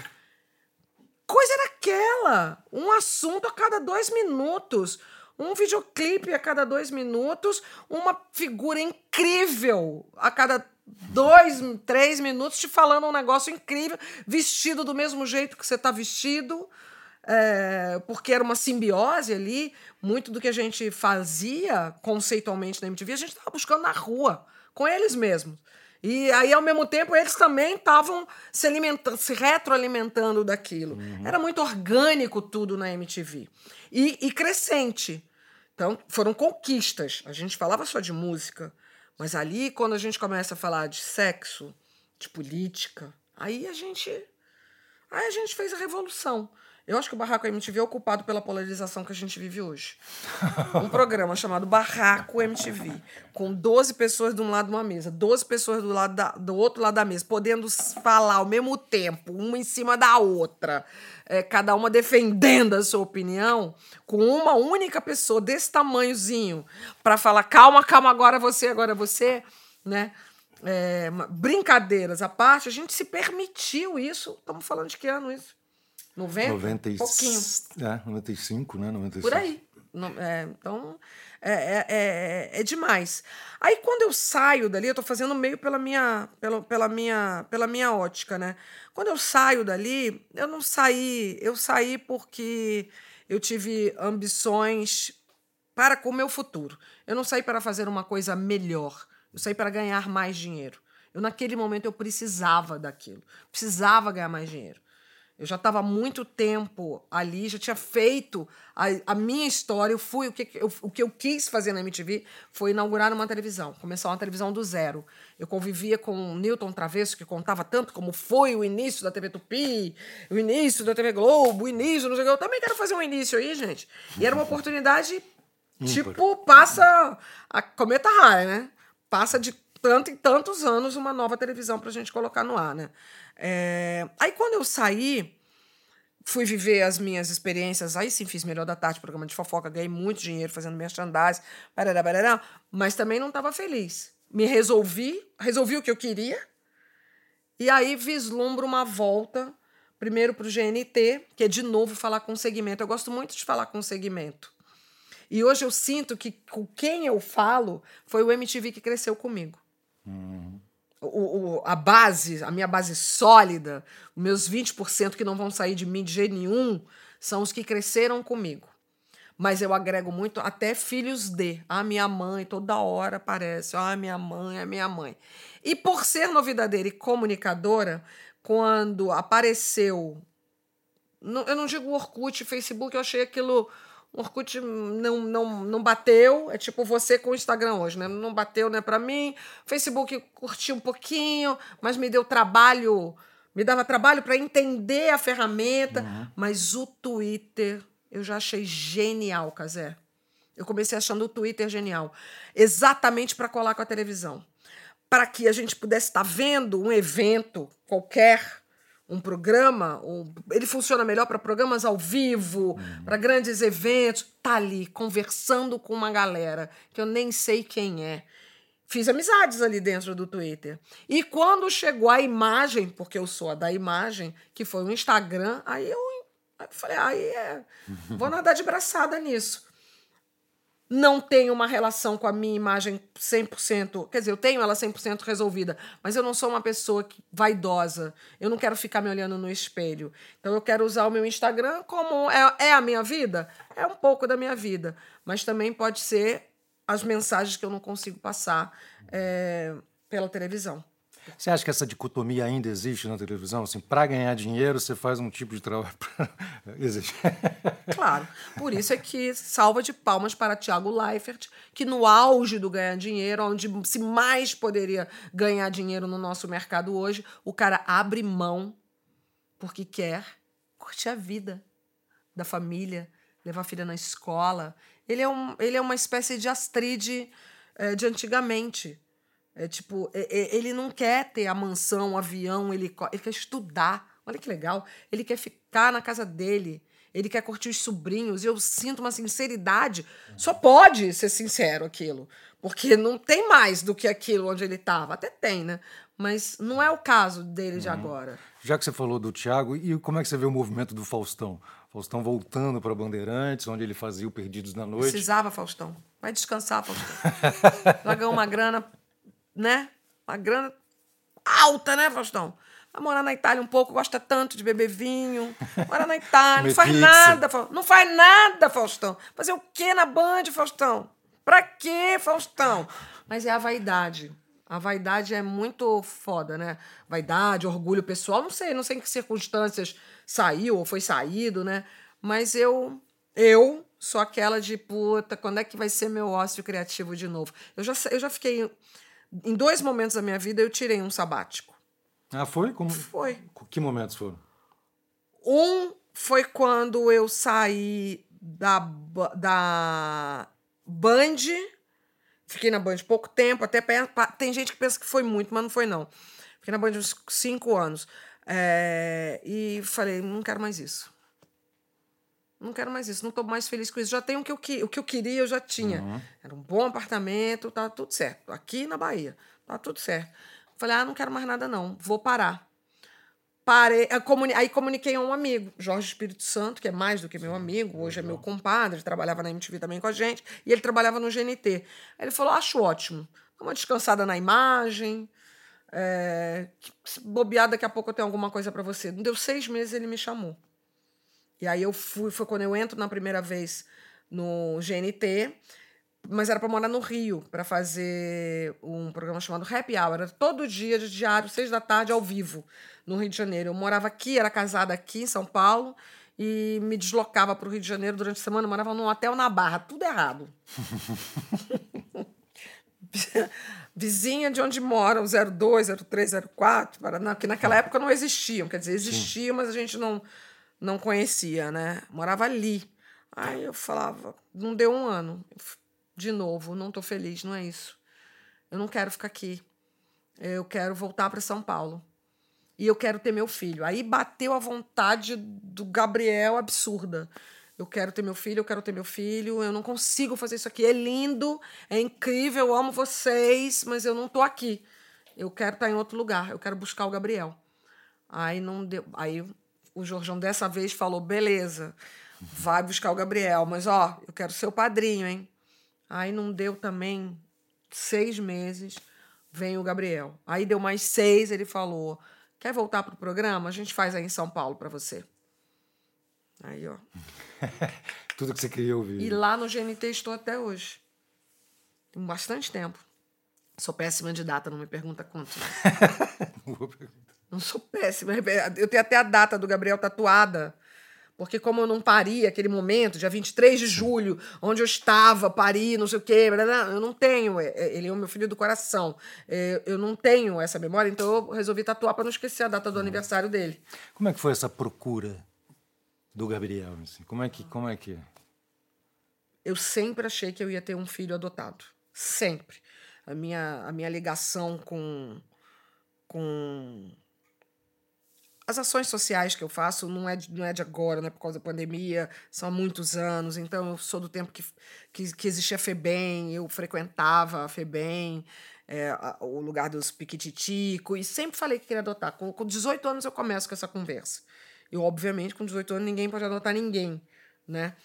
Coisa era aquela. Um assunto a cada dois minutos. Um videoclipe a cada dois minutos. Uma figura incrível a cada dois, três minutos te falando um negócio incrível, vestido do mesmo jeito que você está vestido, é, porque era uma simbiose ali. Muito do que a gente fazia conceitualmente na MTV, a gente estava buscando na rua, com eles mesmos. E aí, ao mesmo tempo, eles também estavam se, alimentando, se retroalimentando daquilo. Uhum. Era muito orgânico tudo na MTV. E, e crescente. Então, foram conquistas. A gente falava só de música. Mas ali, quando a gente começa a falar de sexo, de política, aí a gente. Aí a gente fez a revolução. Eu acho que o Barraco MTV é ocupado pela polarização que a gente vive hoje. Um programa chamado Barraco MTV, com 12 pessoas de um lado de uma mesa, 12 pessoas do, lado da, do outro lado da mesa, podendo falar ao mesmo tempo, uma em cima da outra, é, cada uma defendendo a sua opinião, com uma única pessoa desse tamanhozinho, para falar: calma, calma, agora você, agora você, né? É, brincadeiras à parte, a gente se permitiu isso. Estamos falando de que ano isso? 90? 90 e... Pouquinho. É, 95, né? 95. Por aí. É, então, é, é, é, é, demais. Aí, quando eu saio dali, eu estou fazendo meio pela minha, pela, pela, minha, pela minha ótica, né? Quando eu saio dali, eu não saí... Eu saí porque eu tive ambições para com o meu futuro. Eu não saí para fazer uma coisa melhor. Eu saí para ganhar mais dinheiro. Eu, naquele momento, eu precisava daquilo. Precisava ganhar mais dinheiro. Eu já estava há muito tempo ali, já tinha feito a, a minha história. Eu fui, o que eu, o que eu quis fazer na MTV foi inaugurar uma televisão, começar uma televisão do zero. Eu convivia com o Newton Travesso, que contava tanto como foi o início da TV Tupi, o início da TV Globo, o início, não sei o que. Eu também quero fazer um início aí, gente. E era uma oportunidade, tipo, passa a cometa raia, né? Passa de tanto em tantos anos uma nova televisão para a gente colocar no ar, né? É... Aí quando eu saí, fui viver as minhas experiências, aí sim fiz Melhor da Tarde, programa de fofoca, ganhei muito dinheiro fazendo merchandising, barará, barará, mas também não estava feliz. Me resolvi, resolvi o que eu queria, e aí vislumbro uma volta, primeiro para o GNT, que é de novo falar com segmento. Eu gosto muito de falar com segmento. E hoje eu sinto que com quem eu falo foi o MTV que cresceu comigo. Uhum o, o, a base, a minha base sólida, os meus 20% que não vão sair de mim de jeito nenhum, são os que cresceram comigo. Mas eu agrego muito até filhos de. A minha mãe, toda hora aparece. Ah, minha mãe, a minha mãe. E por ser novidadeira e comunicadora, quando apareceu. Eu não digo Orkut, Facebook, eu achei aquilo o Orkut não, não, não bateu, é tipo você com o Instagram hoje, né? Não bateu, né, para mim. Facebook curti um pouquinho, mas me deu trabalho, me dava trabalho para entender a ferramenta, uhum. mas o Twitter eu já achei genial, Casé. Eu comecei achando o Twitter genial, exatamente para colar com a televisão, para que a gente pudesse estar tá vendo um evento qualquer um programa, um, ele funciona melhor para programas ao vivo, uhum. para grandes eventos. Tá ali conversando com uma galera que eu nem sei quem é. Fiz amizades ali dentro do Twitter. E quando chegou a imagem, porque eu sou a da imagem, que foi o Instagram, aí eu, aí eu falei, aí é, vou nadar de braçada nisso não tenho uma relação com a minha imagem 100%, quer dizer, eu tenho ela 100% resolvida, mas eu não sou uma pessoa vaidosa. Eu não quero ficar me olhando no espelho. Então eu quero usar o meu Instagram como é, é a minha vida, é um pouco da minha vida, mas também pode ser as mensagens que eu não consigo passar é, pela televisão. Você acha que essa dicotomia ainda existe na televisão? Assim, para ganhar dinheiro, você faz um tipo de trabalho. existe. Claro. Por isso é que salva de palmas para Tiago Leifert, que no auge do ganhar dinheiro, onde se mais poderia ganhar dinheiro no nosso mercado hoje, o cara abre mão porque quer curtir a vida da família, levar a filha na escola. Ele é, um, ele é uma espécie de Astrid é, de antigamente é tipo, ele não quer ter a mansão, o avião, ele, ele quer estudar. Olha que legal. Ele quer ficar na casa dele. Ele quer curtir os sobrinhos. E eu sinto uma sinceridade. Só pode ser sincero aquilo. Porque não tem mais do que aquilo onde ele estava. Até tem, né? Mas não é o caso dele de uhum. agora. Já que você falou do Thiago, e como é que você vê o movimento do Faustão? Faustão voltando para Bandeirantes, onde ele fazia o Perdidos na Noite. Precisava, Faustão. Vai descansar, Faustão. Já ganhou uma grana né? Uma grana alta, né, Faustão? Vai morar na Itália um pouco, gosta tanto de beber vinho. Mora na Itália, não faz pizza. nada, Faustão. Não faz nada, Faustão. Fazer o quê na Band, Faustão? Pra quê, Faustão? Mas é a vaidade. A vaidade é muito foda, né? Vaidade, orgulho pessoal, não sei, não sei em que circunstâncias saiu ou foi saído, né? Mas eu, eu sou aquela de puta, quando é que vai ser meu ócio criativo de novo? Eu já, eu já fiquei em dois momentos da minha vida eu tirei um sabático. Ah, foi? Como... Foi. Que momentos foram? Um foi quando eu saí da, da Band. Fiquei na Band pouco tempo, até tem gente que pensa que foi muito, mas não foi não. Fiquei na Band uns cinco anos. É, e falei, não quero mais isso. Não quero mais isso, não estou mais feliz com isso. Já tenho o que eu, que- o que eu queria, eu já tinha. Era um bom apartamento, tá tudo certo. Aqui na Bahia, tá tudo certo. Falei, ah, não quero mais nada não, vou parar. Parei, comuni- aí comuniquei a um amigo, Jorge Espírito Santo, que é mais do que meu amigo, hoje é meu compadre, trabalhava na MTV também com a gente, e ele trabalhava no GNT. Aí ele falou: acho ótimo, dá uma descansada na imagem, é, bobear, daqui a pouco eu tenho alguma coisa para você. Não deu seis meses, ele me chamou. E aí eu fui, foi quando eu entro na primeira vez no GNT, mas era para morar no Rio, para fazer um programa chamado Happy Hour. Era todo dia, de diário, seis da tarde, ao vivo, no Rio de Janeiro. Eu morava aqui, era casada aqui em São Paulo, e me deslocava para o Rio de Janeiro durante a semana. Morava num hotel na Barra, tudo errado. Vizinha de onde mora, o 02, 03, 04, Paraná, que naquela época não existiam. Quer dizer, existiam, mas a gente não, não conhecia, né? Morava ali. Aí eu falava, não deu um ano. De novo, não tô feliz, não é isso. Eu não quero ficar aqui. Eu quero voltar para São Paulo. E eu quero ter meu filho. Aí bateu a vontade do Gabriel absurda. Eu quero ter meu filho, eu quero ter meu filho, eu não consigo fazer isso aqui. É lindo, é incrível, eu amo vocês, mas eu não tô aqui. Eu quero estar em outro lugar, eu quero buscar o Gabriel. Aí não deu. Aí o Jorjão dessa vez falou: beleza, vai buscar o Gabriel, mas ó, eu quero ser o padrinho, hein? Aí não deu também seis meses, vem o Gabriel. Aí deu mais seis, ele falou: quer voltar pro programa? A gente faz aí em São Paulo para você. Aí, ó. Tudo que você queria ouvir. E lá no GNT estou até hoje. Tem bastante tempo. Sou péssima de data, não me pergunta quanto. Não sou péssima. Eu tenho até a data do Gabriel tatuada. Porque como eu não pari aquele momento, dia 23 de julho, onde eu estava, pari, não sei o quê, eu não tenho. é, é, Ele é o meu filho do coração. É, Eu não tenho essa memória, então eu resolvi tatuar para não esquecer a data do aniversário dele. Como é que foi essa procura do Gabriel? assim? Como é que, como é que? eu sempre achei que eu ia ter um filho adotado. Sempre. A minha, a minha ligação com, com as ações sociais que eu faço não é de, não é de agora, não é por causa da pandemia, são há muitos anos. Então, eu sou do tempo que, que, que existia a FEBEM, eu frequentava a FEBEM, é, o lugar dos piquititico, e sempre falei que queria adotar. Com, com 18 anos eu começo com essa conversa. E, obviamente, com 18 anos ninguém pode adotar ninguém, né?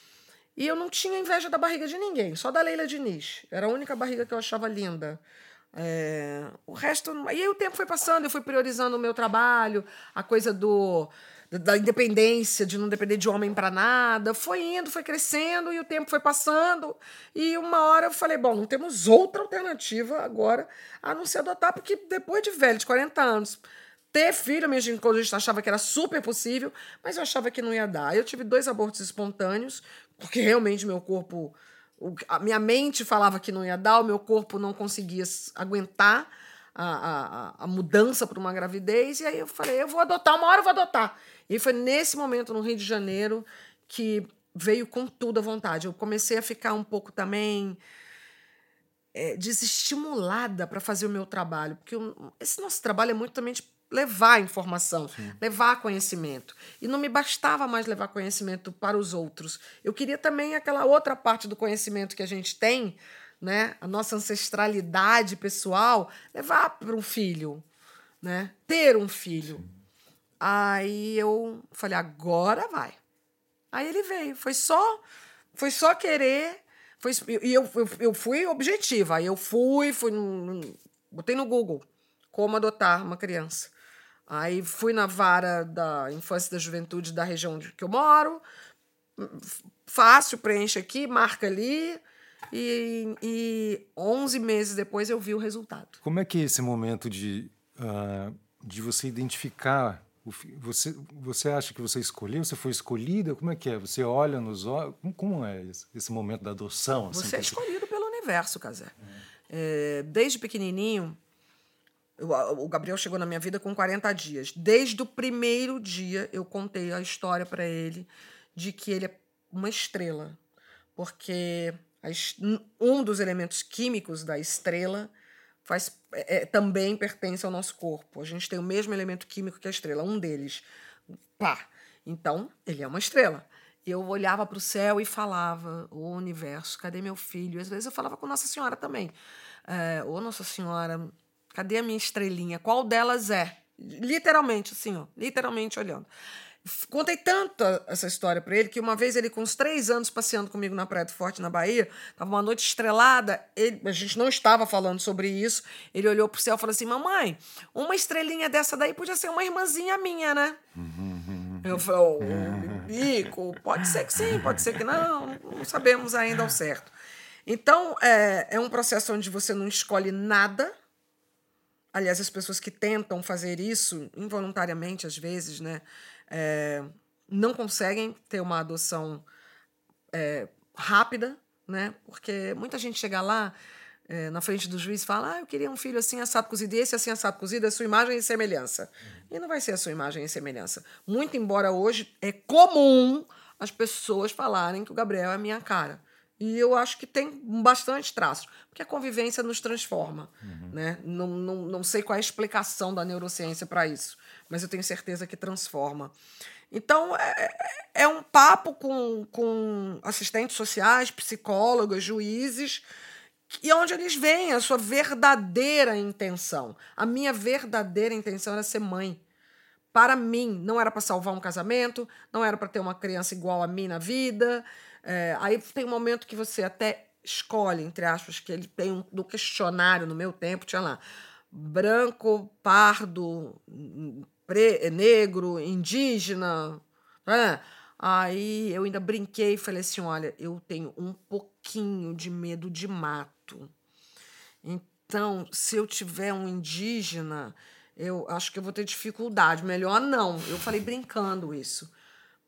E eu não tinha inveja da barriga de ninguém, só da Leila Diniz. Era a única barriga que eu achava linda. É, o resto. E aí o tempo foi passando, eu fui priorizando o meu trabalho, a coisa do da- independência, de não depender de homem para nada. Foi indo, foi crescendo e o tempo foi passando. E uma hora eu falei: bom, não temos outra alternativa agora a não se adotar, porque depois de velho, de 40 anos, ter filho, minha ginecologista achava que era super possível, mas eu achava que não ia dar. Eu tive dois abortos espontâneos, porque realmente meu corpo. A minha mente falava que não ia dar, o meu corpo não conseguia aguentar a, a, a- mudança para uma gravidez. E aí eu falei: eu vou adotar, uma hora eu vou adotar. E foi nesse momento, no Rio de Janeiro, que veio com tudo à vontade. Eu comecei a ficar um pouco também é, desestimulada para fazer o meu trabalho, porque o- esse nosso trabalho é muito também de levar informação, levar conhecimento. E não me bastava mais levar conhecimento para os outros. Eu queria também aquela outra parte do conhecimento que a gente tem, né, a nossa ancestralidade pessoal, levar para um filho, né? Ter um filho. Aí eu falei, agora vai. Aí ele veio. Foi só, foi só querer. Foi, e eu, eu, eu fui objetiva. Aí eu fui, fui no- botei no Google como adotar uma criança. Aí fui na vara da infância e da juventude da região onde que eu moro. Fácil, preenche aqui, marca ali. E, e 11 meses depois eu vi o resultado. Como é que é esse momento de, ah, de você identificar? o você, você acha que você escolheu? Você foi escolhida? Como é que é? Você olha nos olhos? Como, como é esse, esse momento da adoção? assim, Você é escolhido pelo universo, Casé. É, desde pequenininho, O Gabriel chegou na minha vida com 40 dias. Desde o primeiro dia eu contei a história para ele de que ele é uma estrela, porque um dos elementos químicos da estrela faz, é, é, também pertence ao nosso corpo. A gente tem o mesmo elemento químico que a estrela, um deles. Pá! Então, ele é uma estrela. Eu olhava para o céu e falava: O universo, cadê meu filho? Às vezes eu falava com Nossa Senhora também. É, Ô Nossa Senhora, cadê a minha estrelinha? Qual delas é? Literalmente, assim, ó, literalmente olhando. Contei tanto essa história para ele que uma vez ele, com uns três anos, passeando comigo na Praia do Forte, na Bahia, tava uma noite estrelada, ele, a gente não estava falando sobre isso. Ele olhou pro céu e falou assim: Mamãe, uma estrelinha dessa daí podia ser uma irmãzinha minha, né? Eu falei: oh, Bico, pode ser que sim, pode ser que não, não sabemos ainda ao certo. Então, é, é um processo onde você não escolhe nada. Aliás, as pessoas que tentam fazer isso, involuntariamente às vezes, né? é, não conseguem ter uma adoção é, rápida, né? Porque muita gente chega lá é, na frente do juiz e fala: Ah, eu queria um filho assim, assado cozido, e esse assim, assado cozido, é sua imagem e semelhança. E não vai ser a sua imagem e semelhança. Muito embora hoje é comum as pessoas falarem que o Gabriel é minha cara. E eu acho que tem bastante traços, porque a convivência nos transforma. Uhum. Né? Não, não, não sei qual é a explicação da neurociência para isso mas eu tenho certeza que transforma. Então, é, é, é um papo com, com assistentes sociais, psicólogos, juízes, e onde eles veem a sua verdadeira intenção. A minha verdadeira intenção era ser mãe. Para mim, não era para salvar um casamento, não era para ter uma criança igual a mim na vida. É, aí tem um momento que você até escolhe, entre aspas, que ele tem um, do questionário no meu tempo, tinha lá branco, pardo, pre negro, indígena. Né? Aí eu ainda brinquei e falei assim: olha, eu tenho um pouquinho de medo de mato. Então, se eu tiver um indígena, eu acho que eu vou ter dificuldade. Melhor não. Eu falei brincando isso.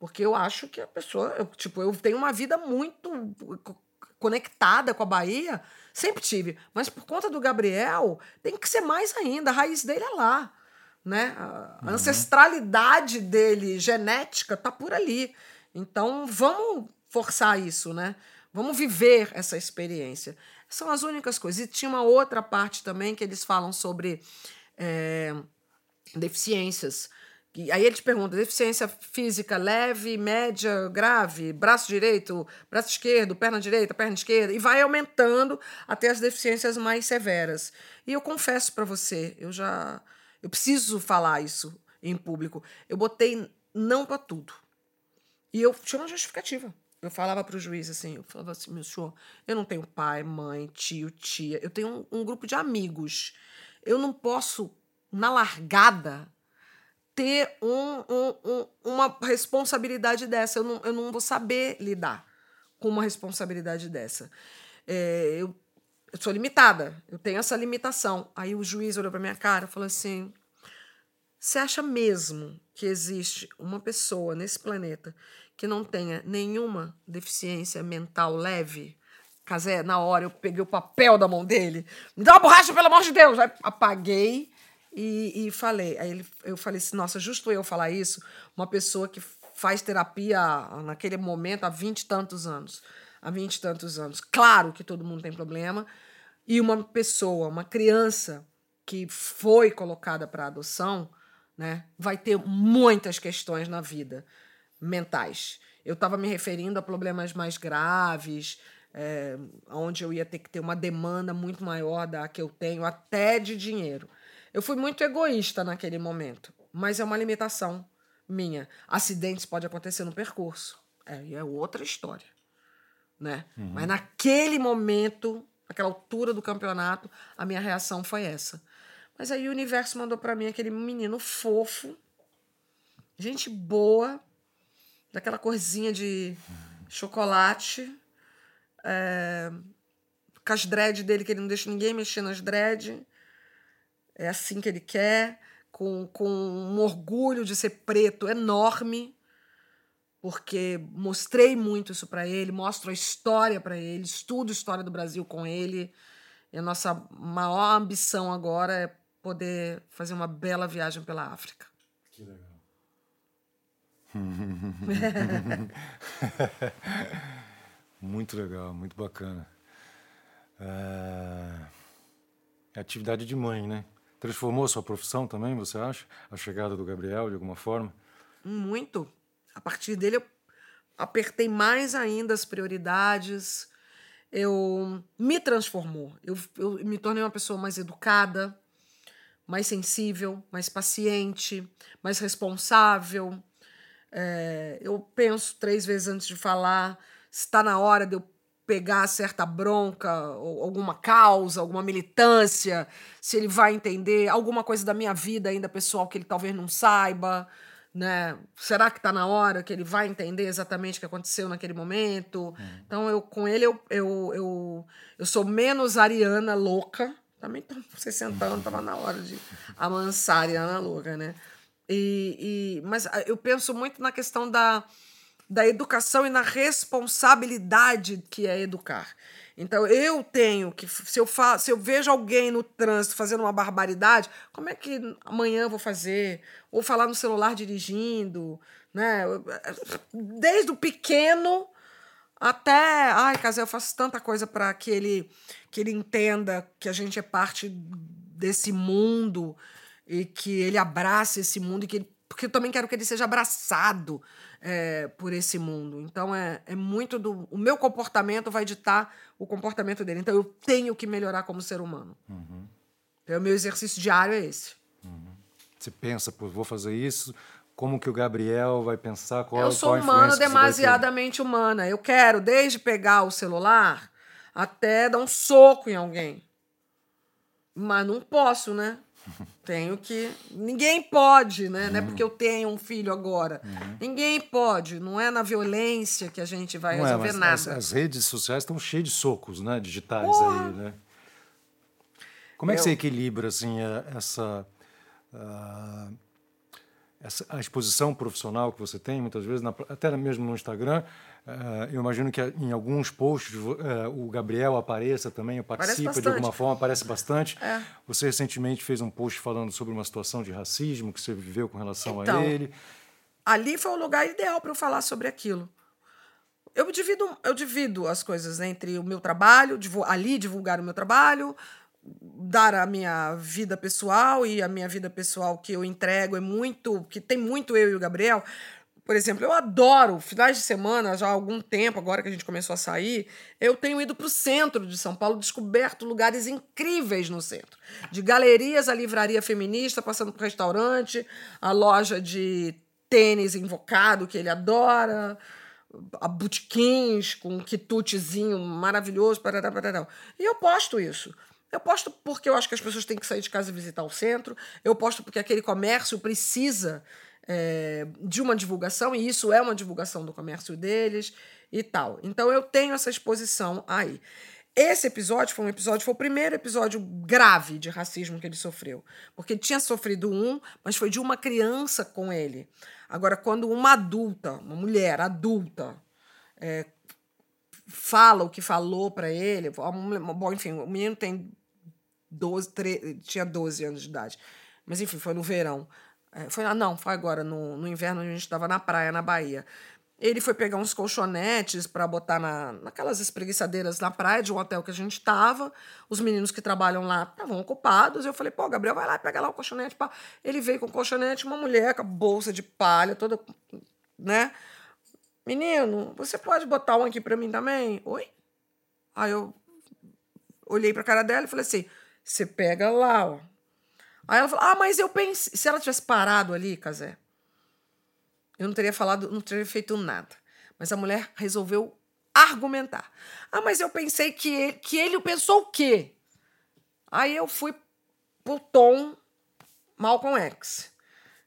Porque eu acho que a pessoa, eu, tipo, eu tenho uma vida muito conectada com a Bahia, sempre tive. Mas por conta do Gabriel, tem que ser mais ainda. A raiz dele é lá né? A uhum. ancestralidade dele, genética, tá por ali. Então, vamos forçar isso, né? Vamos viver essa experiência. São as únicas coisas. E tinha uma outra parte também que eles falam sobre é, deficiências. E aí eles perguntam: deficiência física leve, média, grave, braço direito, braço esquerdo, perna direita, perna esquerda, e vai aumentando até as deficiências mais severas. E eu confesso para você, eu já eu preciso falar isso em público. Eu botei não para tudo. E eu tinha uma justificativa. Eu falava para o juiz assim, eu falava assim, meu senhor, eu não tenho pai, mãe, tio, tia, eu tenho um, um grupo de amigos. Eu não posso, na largada, ter um, um, um, uma responsabilidade dessa. Eu não, eu não vou saber lidar com uma responsabilidade dessa. É, eu eu sou limitada, eu tenho essa limitação. Aí o juiz olhou para minha cara e falou assim: Você acha mesmo que existe uma pessoa nesse planeta que não tenha nenhuma deficiência mental leve? Casé, na hora eu peguei o papel da mão dele, me dá uma borracha, pelo amor de Deus! Aí apaguei e, e falei. Aí ele, eu falei assim: Nossa, justo eu falar isso, uma pessoa que faz terapia naquele momento há vinte e tantos anos há vinte tantos anos. Claro que todo mundo tem problema. E uma pessoa, uma criança que foi colocada para adoção, né, vai ter muitas questões na vida mentais. Eu estava me referindo a problemas mais graves, é, onde eu ia ter que ter uma demanda muito maior da que eu tenho, até de dinheiro. Eu fui muito egoísta naquele momento, mas é uma limitação minha. Acidentes podem acontecer no percurso. É, é outra história né? Uhum. Mas naquele momento, naquela altura do campeonato, a minha reação foi essa. Mas aí o universo mandou para mim aquele menino fofo, gente boa, daquela corzinha de chocolate, é, com as dread dele, que ele não deixa ninguém mexer nas dread. É assim que ele quer, com, com um orgulho de ser preto enorme porque mostrei muito isso para ele, mostro a história para ele, estudo a história do Brasil com ele. E a nossa maior ambição agora é poder fazer uma bela viagem pela África. Que legal. muito legal, muito bacana. É... Atividade de mãe, né? Transformou sua profissão também, você acha? A chegada do Gabriel, de alguma forma? Muito. A partir dele, eu apertei mais ainda as prioridades. Eu me transformou. Eu, eu me tornei uma pessoa mais educada, mais sensível, mais paciente, mais responsável. É, eu penso três vezes antes de falar. Está na hora de eu pegar certa bronca, alguma causa, alguma militância, se ele vai entender alguma coisa da minha vida ainda pessoal que ele talvez não saiba, né? Será que está na hora que ele vai entender exatamente o que aconteceu naquele momento? Hum. Então eu com ele eu, eu, eu, eu sou menos ariana louca. Também tô 60 anos, estava na hora de amansar a Ariana louca, né? E, e, mas ah, eu penso muito na questão da, da educação e na responsabilidade que é educar. Então eu tenho que se eu fa se eu vejo alguém no trânsito fazendo uma barbaridade, como é que amanhã eu vou fazer? Ou falar no celular dirigindo, né? Desde o pequeno até, ai, Casé, eu faço tanta coisa para que ele que ele entenda que a gente é parte desse mundo e que ele abrace esse mundo e que ele, porque eu também quero que ele seja abraçado é, por esse mundo. Então é, é muito do. O meu comportamento vai ditar o comportamento dele. Então eu tenho que melhorar como ser humano. Uhum. Então, o meu exercício diário é esse. Uhum. Você pensa, pô, vou fazer isso. Como que o Gabriel vai pensar? Qual, eu sou humana, demasiadamente humana. Eu quero, desde pegar o celular até dar um soco em alguém. Mas não posso, né? Tenho que. Ninguém pode, né? Uhum. Não é porque eu tenho um filho agora. Uhum. Ninguém pode. Não é na violência que a gente vai não é, resolver é, nada. As, as, redes sociais estão cheias de socos, né? Digitais Porra. aí, né? Como é que eu... você equilibra assim essa, uh, essa a exposição profissional que você tem muitas vezes, na, até mesmo no Instagram? Uh, eu imagino que em alguns posts uh, o Gabriel apareça também, participa de alguma forma, aparece bastante. É. Você recentemente fez um post falando sobre uma situação de racismo que você viveu com relação então, a ele. Ali foi o lugar ideal para eu falar sobre aquilo. Eu divido, eu divido as coisas entre o meu trabalho, ali divulgar o meu trabalho, dar a minha vida pessoal e a minha vida pessoal que eu entrego é muito, que tem muito eu e o Gabriel, por exemplo, eu adoro finais de semana, já há algum tempo, agora que a gente começou a sair, eu tenho ido para o centro de São Paulo, descoberto lugares incríveis no centro. De galerias a livraria feminista, passando por restaurante, a loja de tênis invocado, que ele adora, a boutiquins com um quitutezinho maravilhoso, parará, parará. E eu posto isso. Eu posto porque eu acho que as pessoas têm que sair de casa e visitar o centro. Eu posto porque aquele comércio precisa é, de uma divulgação, e isso é uma divulgação do comércio deles e tal. Então eu tenho essa exposição aí. Esse episódio foi um episódio, foi o primeiro episódio grave de racismo que ele sofreu. Porque ele tinha sofrido um, mas foi de uma criança com ele. Agora, quando uma adulta, uma mulher adulta, é, fala o que falou para ele, bom, enfim, o menino tem 12, 13, tinha 12 anos de idade. Mas enfim, foi no verão. É, foi, não, foi agora, no, no inverno, a gente estava na praia, na Bahia. Ele foi pegar uns colchonetes para botar na, naquelas espreguiçadeiras na praia de um hotel que a gente estava. Os meninos que trabalham lá estavam ocupados. Eu falei, pô, Gabriel, vai lá, pega lá o colchonete. Pá. Ele veio com o colchonete, uma mulher com a bolsa de palha, toda, né? Menino, você pode botar um aqui para mim também? Oi? Aí eu olhei para a cara dela e falei assim: você pega lá, ó. Aí ela falou: Ah, mas eu pensei. Se ela tivesse parado ali, Casé, eu não teria falado, não teria feito nada. Mas a mulher resolveu argumentar. Ah, mas eu pensei que ele, que ele pensou o quê? Aí eu fui pro tom Malcolm X.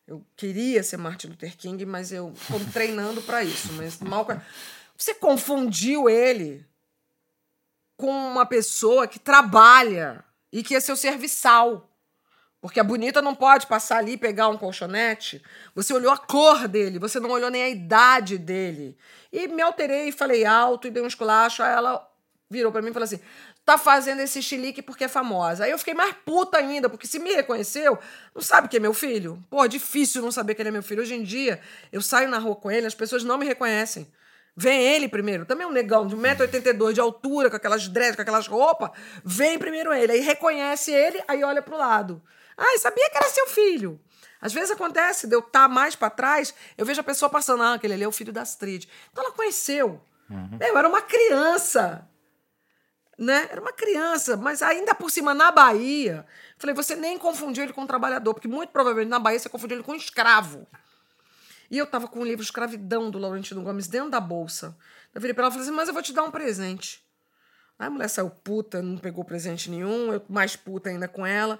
Eu queria ser Martin Luther King, mas eu estou treinando para isso. Mas Malcolm, você confundiu ele com uma pessoa que trabalha e que é seu serviçal. Porque a bonita não pode passar ali e pegar um colchonete. Você olhou a cor dele, você não olhou nem a idade dele. E me alterei, falei alto e dei um esculacho. Aí ela virou para mim e falou assim: tá fazendo esse chilique porque é famosa. Aí eu fiquei mais puta ainda, porque se me reconheceu, não sabe que é meu filho. Pô, difícil não saber que ele é meu filho. Hoje em dia, eu saio na rua com ele, as pessoas não me reconhecem. Vem ele primeiro, também é um negão de 1,82m de altura, com aquelas dreads, com aquelas roupas. Vem primeiro ele, aí reconhece ele, aí olha pro lado. Ai, sabia que era seu filho. Às vezes acontece de eu estar tá mais para trás, eu vejo a pessoa passando, ah, aquele ali é o filho da Astrid. Então ela conheceu. Uhum. Eu era uma criança né? Era uma criança, mas ainda por cima na Bahia. Falei, você nem confundiu ele com um trabalhador, porque muito provavelmente na Bahia você confundiu ele com um escravo. E eu tava com o livro Escravidão do Laurentino Gomes dentro da bolsa. Eu virei pra ela e falei assim: Mas eu vou te dar um presente. Aí a mulher saiu puta, não pegou presente nenhum, eu mais puta ainda com ela.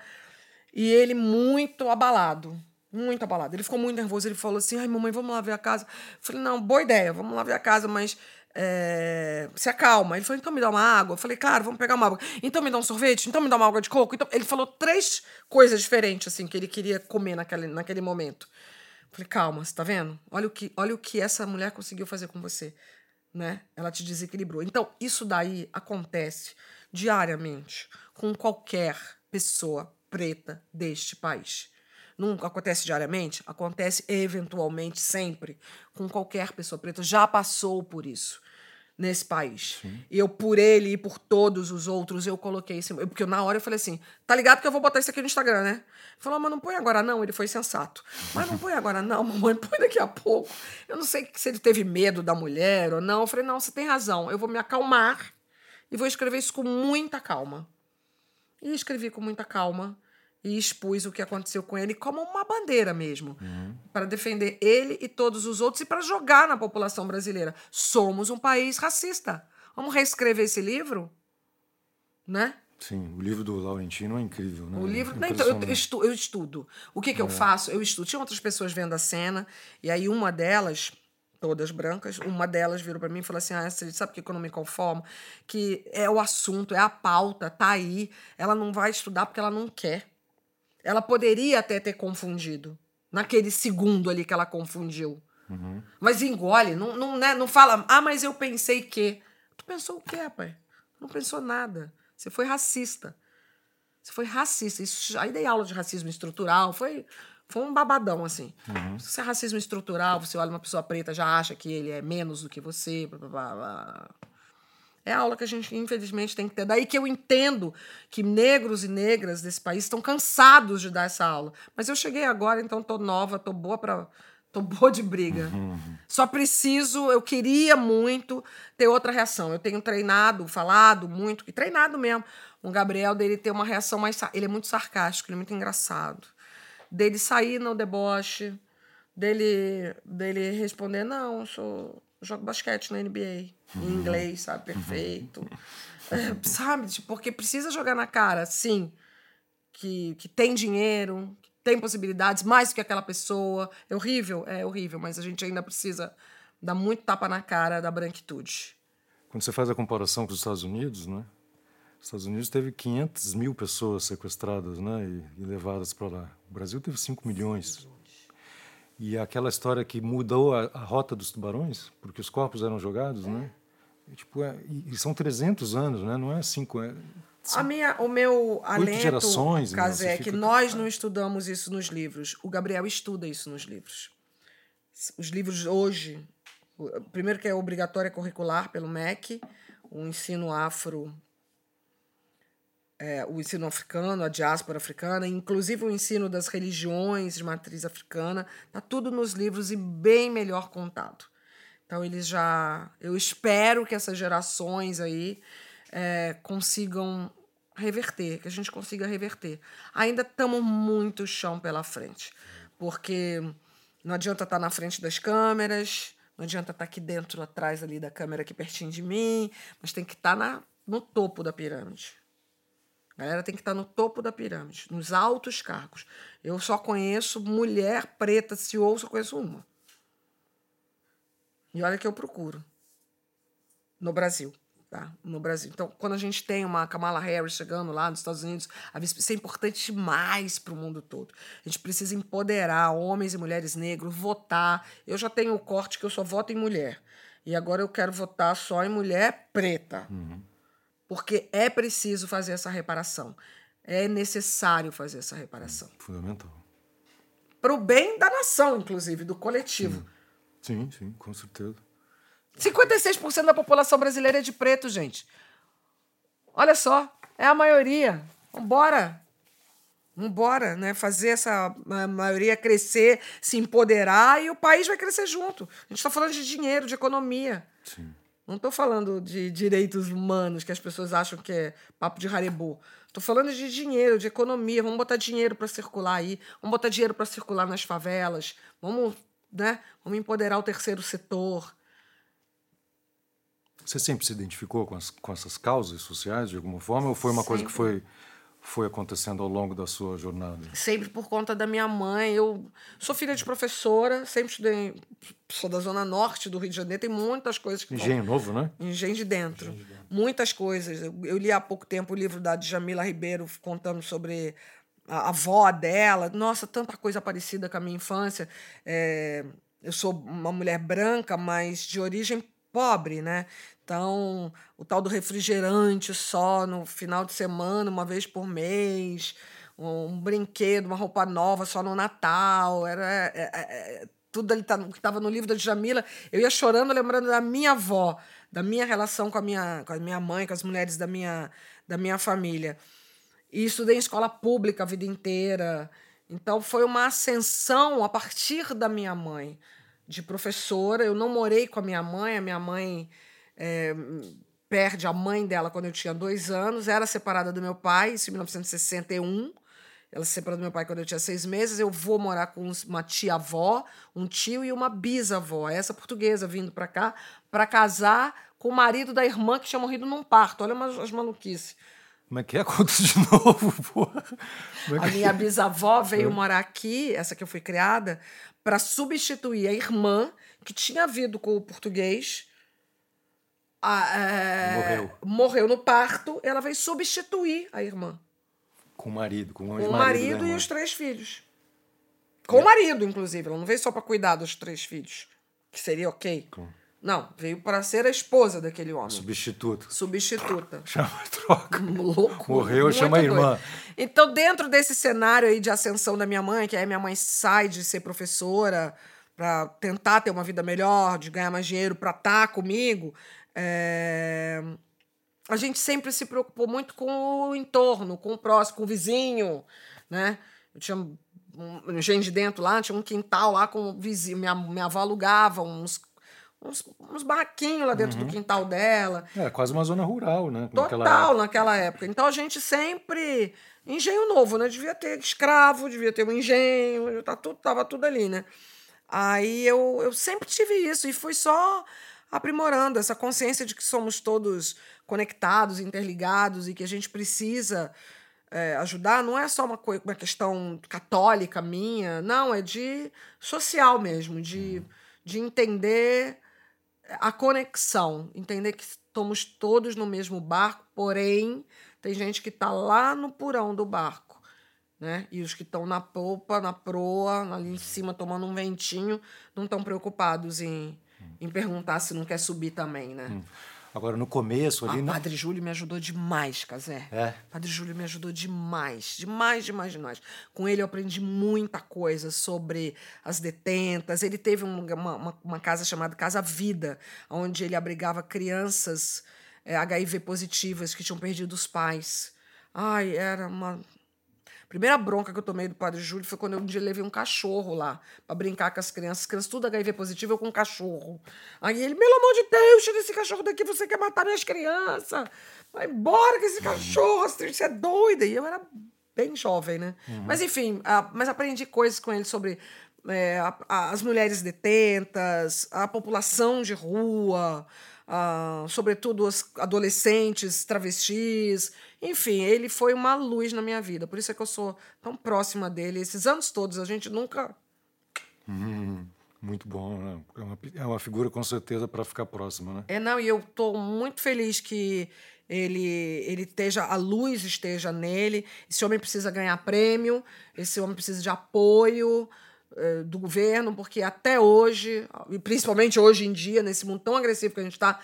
E ele muito abalado. Muito abalado. Ele ficou muito nervoso. Ele falou assim: Ai, mamãe, vamos lá ver a casa. Eu falei: Não, boa ideia, vamos lá ver a casa, mas é, se acalma. Ele falou, então me dá uma água. Eu falei, claro, vamos pegar uma água. Então me dá um sorvete, então me dá uma água de coco. Então, ele falou três coisas diferentes, assim, que ele queria comer naquele, naquele momento. Eu falei, calma, você tá vendo? Olha o, que, olha o que essa mulher conseguiu fazer com você. Né? Ela te desequilibrou. Então, isso daí acontece diariamente com qualquer pessoa preta deste país. Não acontece diariamente? Acontece eventualmente, sempre, com qualquer pessoa preta. Já passou por isso nesse país. Sim. Eu, por ele e por todos os outros, eu coloquei esse. Porque na hora eu falei assim: tá ligado que eu vou botar isso aqui no Instagram, né? Falou, mas não põe agora não. Ele foi sensato. Mas não põe agora não, mamãe, põe daqui a pouco. Eu não sei se ele teve medo da mulher ou não. Eu falei, não, você tem razão. Eu vou me acalmar e vou escrever isso com muita calma. E escrevi com muita calma e expus o que aconteceu com ele como uma bandeira mesmo, uhum. para defender ele e todos os outros e para jogar na população brasileira. Somos um país racista. Vamos reescrever esse livro? Né? Sim, o livro do Laurentino é incrível, né? O livro. Não, então, eu, estudo, eu estudo. O que, que é. eu faço? Eu estudo. Tinha outras pessoas vendo a cena, e aí uma delas todas brancas. Uma delas virou para mim e falou assim: Ah, você sabe que eu não me conformo? Que é o assunto, é a pauta, tá aí. Ela não vai estudar porque ela não quer. Ela poderia até ter confundido. Naquele segundo ali que ela confundiu. Uhum. Mas engole, não, não, né, não fala, ah, mas eu pensei que. Tu pensou o quê, rapaz? Não pensou nada. Você foi racista. Você foi racista. Isso, aí dei aula de racismo estrutural. Foi, foi um babadão, assim. Uhum. Se é racismo estrutural, você olha uma pessoa preta, já acha que ele é menos do que você. Blá, blá, blá. É a aula que a gente, infelizmente, tem que ter. Daí que eu entendo que negros e negras desse país estão cansados de dar essa aula. Mas eu cheguei agora, então tô nova, tô boa para tô boa de briga. Uhum. Só preciso, eu queria muito ter outra reação. Eu tenho treinado, falado muito, e treinado mesmo. O Gabriel dele ter uma reação mais, ele é muito sarcástico, ele é muito engraçado. Dele sair no deboche, dele dele responder não, eu jogo basquete na NBA, uhum. em inglês, sabe? Perfeito. É, sabe? Tipo, porque precisa jogar na cara, sim, que, que tem dinheiro, que tem possibilidades, mais do que aquela pessoa. É horrível? É horrível, mas a gente ainda precisa dar muito tapa na cara da branquitude. Quando você faz a comparação com os Estados Unidos, né? Os Estados Unidos teve 500 mil pessoas sequestradas né, e, e levadas para lá. O Brasil teve 5 milhões. E aquela história que mudou a, a, rota dos tubarões, porque os corpos eram jogados, né? E, tipo, é, e, são 300 anos, né? Não é cinco, é a minha, o meu alento, gerações, Casé, é que nós não estudamos isso nos livros. O Gabriel estuda isso nos livros. Os livros hoje, primeiro que é obrigatório é curricular pelo MEC, o ensino afro é, o ensino africano, a diáspora africana, inclusive o ensino das religiões de matriz africana, está tudo nos livros e bem melhor contado. Então eles já, eu espero que essas gerações aí é, consigam reverter, que a gente consiga reverter. Ainda estamos muito chão pela frente, porque não adianta estar tá na frente das câmeras, não adianta estar tá aqui dentro, atrás ali da câmera, aqui pertinho de mim, mas tem que estar tá na, no topo da pirâmide. A galera tem que estar no topo da pirâmide, nos altos cargos. Eu só conheço mulher preta, se ou só conheço uma. E olha que eu procuro. No Brasil. Tá? No Brasil. Então, quando a gente tem uma Kamala Harris chegando lá nos Estados Unidos, isso é importante demais para o mundo todo. A gente precisa empoderar homens e mulheres negros, votar. Eu já tenho o corte que eu só voto em mulher. E agora eu quero votar só em mulher preta. Uhum porque é preciso fazer essa reparação. É necessário fazer essa reparação. Fundamental. Para o bem da nação, inclusive, do coletivo. Sim, sim, com certeza. 56% da população brasileira é de preto, gente. Olha só, é a maioria. Vambora. Vambora, né? Fazer essa maioria crescer, se empoderar e o país vai crescer junto. A gente está falando de dinheiro, de economia. Sim. Não estou falando de direitos humanos, que as pessoas acham que é papo de haribu. Estou falando de dinheiro, de economia. Vamos botar dinheiro para circular aí. Vamos botar dinheiro para circular nas favelas. Vamos, né? Vamos empoderar o terceiro setor. Você sempre se identificou com, as, com essas causas sociais, de alguma forma? Ou foi uma sempre. coisa que foi foi acontecendo ao longo da sua jornada? Sempre por conta da minha mãe. Eu sou filha de professora, sempre estudei. Sou da zona norte do Rio de Janeiro, tem muitas coisas que. Engenho Novo, né? Engenho de dentro. Engenho de dentro. Muitas coisas. Eu, eu, li há pouco tempo o livro da Djamila Ribeiro contando sobre a avó dela. Nossa, tanta coisa parecida com a minha infância. É, eu sou uma mulher branca, mas de origem pobre, né? Então, o tal do refrigerante só no final de semana, uma vez por mês, um brinquedo, uma roupa nova só no Natal, era é, é, é, tudo ali tá, que estava no livro da Djamila. Eu ia chorando, lembrando da minha avó, da minha relação com a minha, com a minha mãe, com as mulheres da minha, da minha família. E estudei em escola pública a vida inteira. Então, foi uma ascensão a partir da minha mãe, de professora. Eu não morei com a minha mãe, a minha mãe é, perde a mãe dela quando eu tinha dois anos, era separada do meu pai, isso em 1961. Ela se separou do meu pai quando eu tinha seis meses. Eu vou morar com uma tia-avó, um tio e uma bisavó, essa portuguesa vindo para cá, para casar com o marido da irmã que tinha morrido num parto. Olha as maluquices. Como é que é? Conta de novo, porra. É a minha bisavó veio é. morar aqui, essa que eu fui criada, para substituir a irmã que tinha vindo com o português a, é, morreu. morreu no parto, ela veio substituir a irmã. Com o marido, com, com o marido e os três filhos. Com é. o marido, inclusive. Ela não veio só para cuidar dos três filhos, que seria ok. Com... Não, veio para ser a esposa daquele homem. Substituta. Substituta. Chama troca. Louco. Morreu, chama a irmã. Então, dentro desse cenário aí de ascensão da minha mãe, que aí minha mãe sai de ser professora para tentar ter uma vida melhor, de ganhar mais dinheiro para estar tá comigo, é... A gente sempre se preocupou muito com o entorno, com o próximo, com o vizinho, né? Eu tinha um gente de dentro lá, tinha um quintal lá com o vizinho. Minha, minha avó alugava uns, uns, uns barraquinhos lá dentro uhum. do quintal dela. É, quase uma zona rural, né? Total, naquela época. naquela época. Então a gente sempre. Engenho novo, né? Devia ter escravo, devia ter um engenho, tá tudo, tava tudo ali, né? Aí eu, eu sempre tive isso, e fui só aprimorando essa consciência de que somos todos conectados, interligados e que a gente precisa é, ajudar. Não é só uma, uma questão católica minha, não, é de social mesmo, de, de entender a conexão, entender que estamos todos no mesmo barco, porém tem gente que está lá no porão do barco. Né? E os que estão na polpa, na proa, ali em cima tomando um ventinho, não estão preocupados em, em perguntar se não quer subir também, né? Hum. Agora, no começo ali. O não... Padre Júlio me ajudou demais, Casé. É. Padre Júlio me ajudou demais. Demais, demais, demais. Com ele eu aprendi muita coisa sobre as detentas. Ele teve uma, uma, uma casa chamada Casa Vida, onde ele abrigava crianças é, HIV positivas que tinham perdido os pais. Ai, era uma Primeira bronca que eu tomei do Padre Júlio foi quando eu um dia levei um cachorro lá para brincar com as crianças. As crianças tudo HIV positivo, eu com um cachorro. Aí ele, pelo amor de Deus, tira esse cachorro daqui, você quer matar minhas crianças. Vai embora com esse cachorro, você é doida. E eu era bem jovem, né? Uhum. Mas enfim, a, mas aprendi coisas com ele sobre é, a, a, as mulheres detentas, a população de rua, sobretudo os adolescentes, travestis. Enfim, ele foi uma luz na minha vida. Por isso é que eu sou tão próxima dele. Esses anos todos, a gente nunca. Hum, muito bom, né? É uma, é uma figura com certeza para ficar próxima, né? É, não, e eu estou muito feliz que ele, ele esteja, a luz esteja nele. Esse homem precisa ganhar prêmio, esse homem precisa de apoio. Eh, do governo, porque até hoje, e principalmente hoje em dia, nesse mundo tão agressivo que a gente está,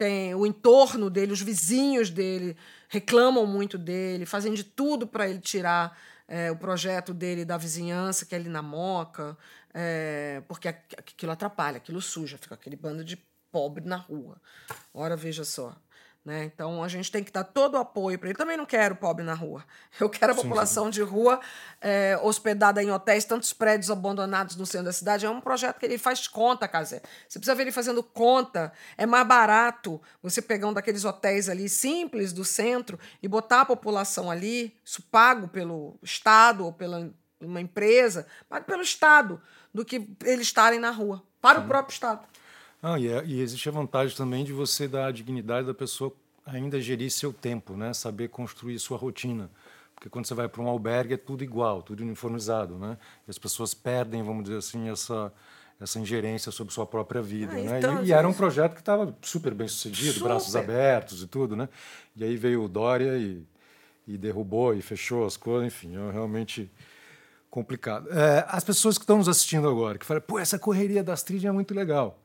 tem o entorno dele, os vizinhos dele reclamam muito dele, fazem de tudo para ele tirar é, o projeto dele da vizinhança, que é ali na Moca, é, porque aquilo atrapalha, aquilo suja, fica aquele bando de pobre na rua. Ora, veja só. Né? Então a gente tem que dar todo o apoio para ele. Também não quero pobre na rua. Eu quero a sim, população sim. de rua é, hospedada em hotéis, tantos prédios abandonados no centro da cidade. É um projeto que ele faz conta, Casé. Você precisa ver ele fazendo conta. É mais barato você pegar um daqueles hotéis ali simples do centro e botar a população ali, isso pago pelo Estado ou pela uma empresa, pago pelo Estado, do que eles estarem na rua, para sim. o próprio Estado. Ah, e, é, e, existe a vantagem também de você dar a dignidade da pessoa ainda gerir seu tempo, né? saber construir sua rotina. Porque quando você vai para um albergue é tudo igual, tudo uniformizado. Né? E as pessoas perdem, vamos dizer assim, essa, essa ingerência sobre sua própria vida. Ah, né? Então, e, e, era um projeto que estava super bem sucedido, super. braços abertos e tudo. Né? E aí veio o Dória e, e derrubou e fechou as coisas, enfim, é realmente complicado. É, as pessoas que estão nos assistindo agora, que falam, pô, essa correria das trilhas é muito legal.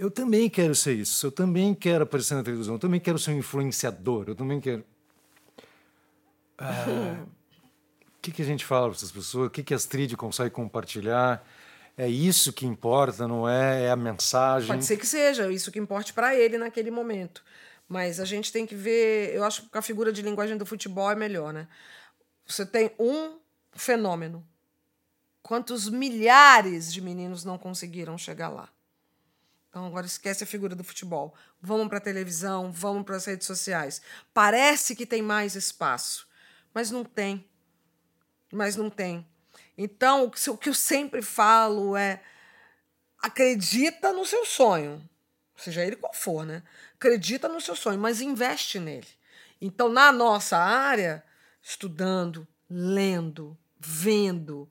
Eu também quero ser isso, eu também quero aparecer na televisão, eu também quero ser um influenciador, eu também quero. Ah, o que, que a gente fala para essas pessoas? O que, que as trid conseguem compartilhar? É isso que importa, não é? É a mensagem. Pode ser que seja isso que importe para ele naquele momento. Mas a gente tem que ver. Eu acho que a figura de linguagem do futebol é melhor, né? Você tem um fenômeno. Quantos milhares de meninos não conseguiram chegar lá? Então agora esquece a figura do futebol. Vamos para a televisão, vamos para as redes sociais. Parece que tem mais espaço, mas não tem. Mas não tem. Então, o que eu sempre falo é: acredita no seu sonho, seja ele qual for, né? Acredita no seu sonho, mas investe nele. Então, na nossa área, estudando, lendo, vendo,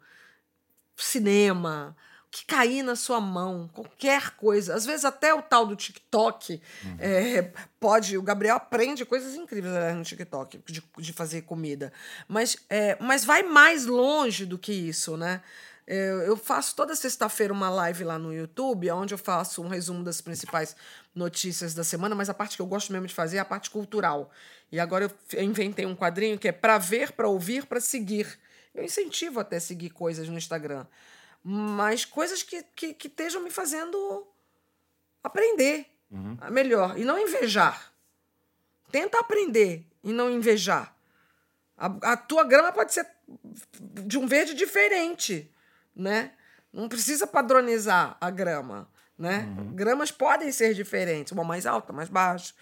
cinema, que cair na sua mão, qualquer coisa. Às vezes até o tal do TikTok uhum. é, pode. O Gabriel aprende coisas incríveis no TikTok de, de fazer comida. Mas, é, mas vai mais longe do que isso, né? É, eu faço toda sexta-feira uma live lá no YouTube, onde eu faço um resumo das principais notícias da semana, mas a parte que eu gosto mesmo de fazer é a parte cultural. E agora eu inventei um quadrinho que é para ver, para ouvir, para seguir. Eu incentivo até seguir coisas no Instagram mas coisas que, que, que estejam me fazendo aprender uhum. melhor e não invejar. Tenta aprender e não invejar. A, a tua grama pode ser de um verde diferente, né? Não precisa padronizar a grama, né? Uhum. Gramas podem ser diferentes, uma mais alta, mais baixa,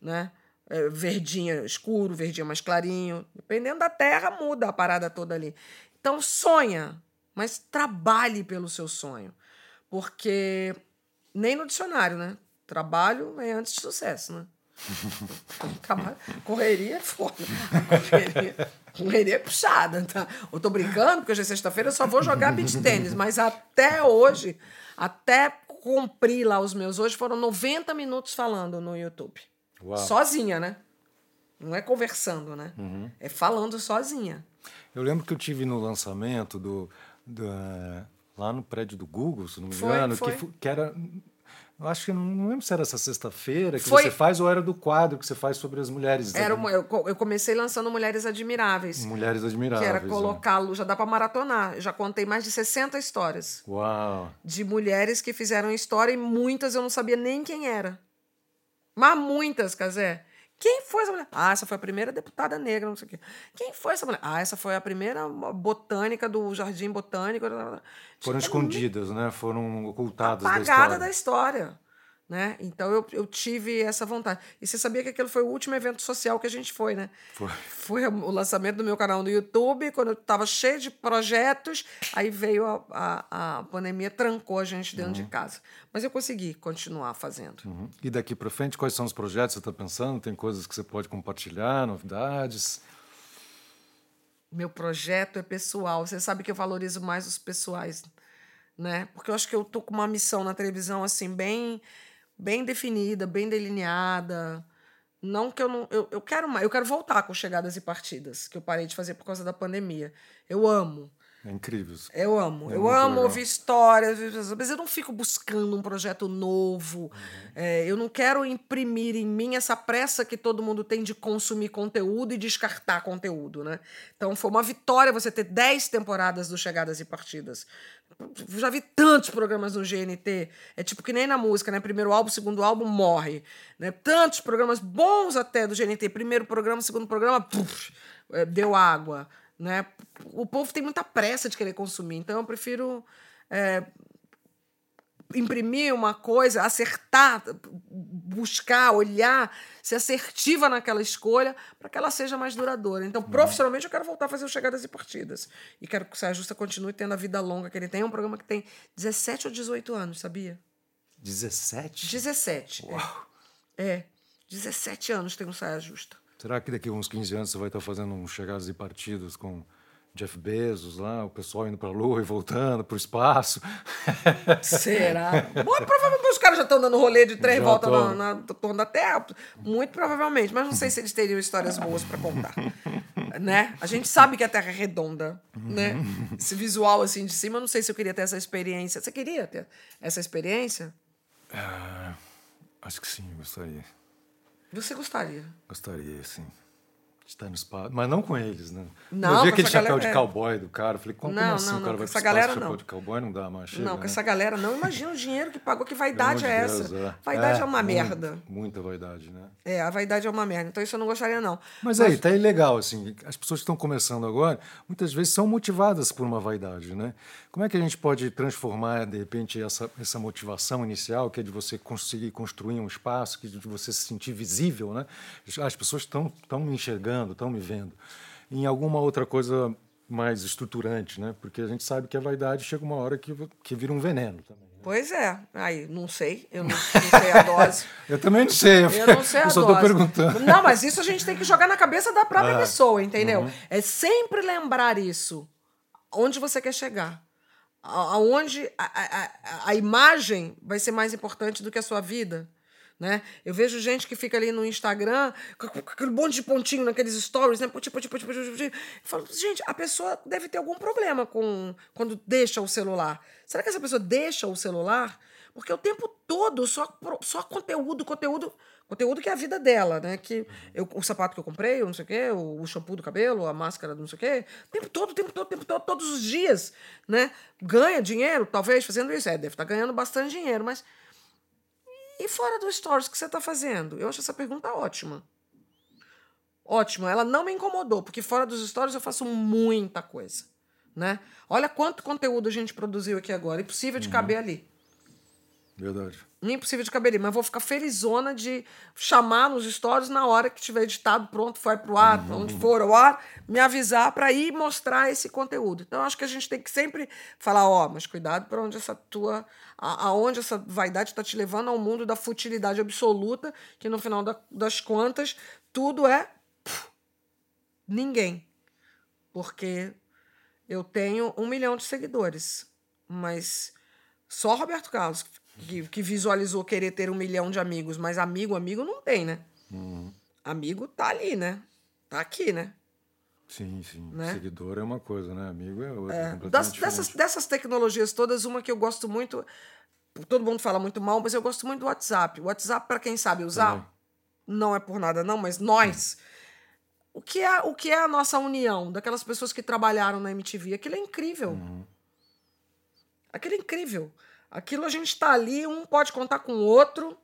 né? É, verdinha escuro, verdinha mais clarinho. Dependendo da terra, muda a parada toda ali. Então, sonha, mas trabalhe pelo seu sonho. Porque nem no dicionário, né? Trabalho é antes de sucesso, né? correria é foda. Correria, correria é puxada, tá? Eu tô brincando, porque hoje é sexta-feira, eu só vou jogar beach tênis. Mas até hoje, até cumprir lá os meus hoje, foram 90 minutos falando no YouTube. Uau. Sozinha, né? Não é conversando, né? Uhum. É falando sozinha. Eu lembro que eu tive no lançamento do da, lá no prédio do Google, se não me engano, foi, foi. Que, que era. Eu acho que não, lembro se era essa sexta-feira que foi. você faz ou era do quadro que você faz sobre as mulheres. Era uma, eu, eu comecei lançando Mulheres Admiráveis. Mulheres Admiráveis. Que era colocá-lo, já dá para maratonar. já contei mais de 60 histórias. Uau! De mulheres que fizeram história e muitas eu não sabia nem quem era. Mas muitas, Casé. Quem foi essa mulher? Ah, essa foi a primeira deputada negra, não sei o quê. Quem foi essa mulher? Ah, essa foi a primeira botânica do Jardim Botânico. Foram escondidas, né? Foram ocultadas da história. da história. Né? Então eu, eu tive essa vontade. E você sabia que aquele foi o último evento social que a gente foi, né? Foi. Foi o lançamento do meu canal no YouTube, quando eu estava cheio de projetos, aí veio a, a, a pandemia, trancou a gente dentro uhum. de casa. Mas eu consegui continuar fazendo. Uhum. E daqui para frente, quais são os projetos que você está pensando? Tem coisas que você pode compartilhar, novidades? Meu projeto é pessoal. Você sabe que eu valorizo mais os pessoais, né? Porque eu acho que eu tô com uma missão na televisão assim bem bem definida, bem delineada. Não que eu não. Eu, eu quero mais, eu quero voltar com chegadas e partidas, que eu parei de fazer por causa da pandemia. Eu amo. É incrível. isso. Eu amo. É eu amo legal. ouvir histórias, mas eu não fico buscando um projeto novo. Uhum. É, eu não quero imprimir em mim essa pressa que todo mundo tem de consumir conteúdo e descartar conteúdo, né? Então foi uma vitória você ter 10 temporadas do Chegadas e Partidas. Já vi tantos programas no GNT. É tipo que nem na música, né? Primeiro álbum, segundo álbum, morre. Né? Tantos programas bons até do GNT. Primeiro programa, segundo programa, puf, é, deu água. Né? O povo tem muita pressa de querer consumir, então eu prefiro é, imprimir uma coisa, acertar, buscar, olhar, ser assertiva naquela escolha para que ela seja mais duradoura. Então, profissionalmente, eu quero voltar a fazer o Chegadas e Partidas. E quero que o Saia Justa continue tendo a vida longa que ele tem. É um programa que tem 17 ou 18 anos, sabia? 17? 17. Uau. É. é. 17 anos tem um Saia Justa. Será que daqui a uns 15 anos você vai estar fazendo uns chegadas e partidas com Jeff Bezos lá, o pessoal indo para a Lua e voltando para o espaço? Será? Bom, provavelmente os caras já estão dando rolê de três Já voltas tão. na, na torno da Terra. Muito provavelmente, mas não sei se eles teriam histórias boas para contar. né? A gente sabe que a Terra é redonda, né? Esse visual assim de cima, não sei se eu queria ter essa experiência. Você queria ter essa experiência? Ah, acho que sim, gostaria. Você gostaria? Gostaria, sim. De estar no espaço. Mas não com eles, né? Não, eu vi aquele chapéu galera- de cowboy do cara. Falei, como, Não, como assim não, o não, cara com vai essa galera, chapéu não. de cowboy? Não dá, mas chega, não, com né? essa galera não. Imagina o dinheiro que pagou. Que vaidade é amor de essa? Deus, é. Vaidade é, É, uma muito, merda. Muita vaidade, né? É, a vaidade é uma merda. Então isso eu não gostaria, não. Mas aí, tá ilegal, assim. As pessoas que estão começando agora, muitas vezes são motivadas por uma vaidade, né? Como é que a gente pode transformar, de repente, essa, essa motivação inicial, que é de você conseguir construir um espaço, que é de você se sentir visível, né? As pessoas estão estão me enxergando, estão me vendo. Em alguma outra coisa mais estruturante, né? Porque a gente sabe que a vaidade chega uma hora que, que vira um veneno também. né? Pois é. Aí, não sei. Eu não, não sei a dose. Eu também não sei. Eu não sei a Eu só estou perguntando. Não, mas isso a gente tem que jogar na cabeça da própria Ah, pessoa, entendeu? uhum. É sempre lembrar isso. Onde você quer chegar. Aonde a, a, a- imagem vai ser mais importante do que a sua vida. Né? Eu vejo gente que fica ali no Instagram com aquele monte de pontinho naqueles stories, né? Poti, poti, poti. Eu falo, gente, a pessoa deve ter algum problema com quando deixa o celular. Será que essa pessoa deixa o celular? Porque o tempo todo só, só conteúdo, conteúdo, conteúdo que é a vida dela, né? Que eu, o sapato que eu comprei, não sei o quê, o, o shampoo do cabelo, a máscara do não sei o quê. O tempo todo, o tempo todo, o tempo todo, todos os dias, né? Ganha dinheiro, talvez, fazendo isso. É, deve estar ganhando bastante dinheiro, mas e fora do stories que você está fazendo? Eu acho essa pergunta ótima. Ótima. Ela não me incomodou, porque fora dos stories eu faço muita coisa. Né? Olha quanto conteúdo a gente produziu aqui agora. Impossível de caber ali. Verdade. Impossível de caber ali. Mas vou ficar felizona de chamar nos stories na hora que tiver editado, pronto, foi pro ar, onde for ao ar, me avisar para ir mostrar esse conteúdo. Então, acho que a gente tem que sempre falar, ó, mas cuidado para onde essa tua. A, aonde essa vaidade está te levando ao mundo da futilidade absoluta, que no final da- das contas, tudo é ninguém. Porque eu tenho um milhão de seguidores, mas só Roberto Carlos que, que visualizou querer ter um milhão de amigos, mas amigo, amigo não tem, né? Amigo tá ali, né? Tá aqui, né? Sim, sim. Né? Seguidor é uma coisa, né? Amigo é outra. completamente Das- dessas, dessas tecnologias todas, uma que eu gosto muito, todo mundo fala muito mal, mas eu gosto muito do WhatsApp. O WhatsApp, para quem sabe usar, Também. não é por nada não, mas nós, o que é, o que é a nossa união daquelas pessoas que trabalharam na MTV? Aquilo é incrível. Aquilo é incrível. Aquilo a gente está ali, um pode contar com o outro,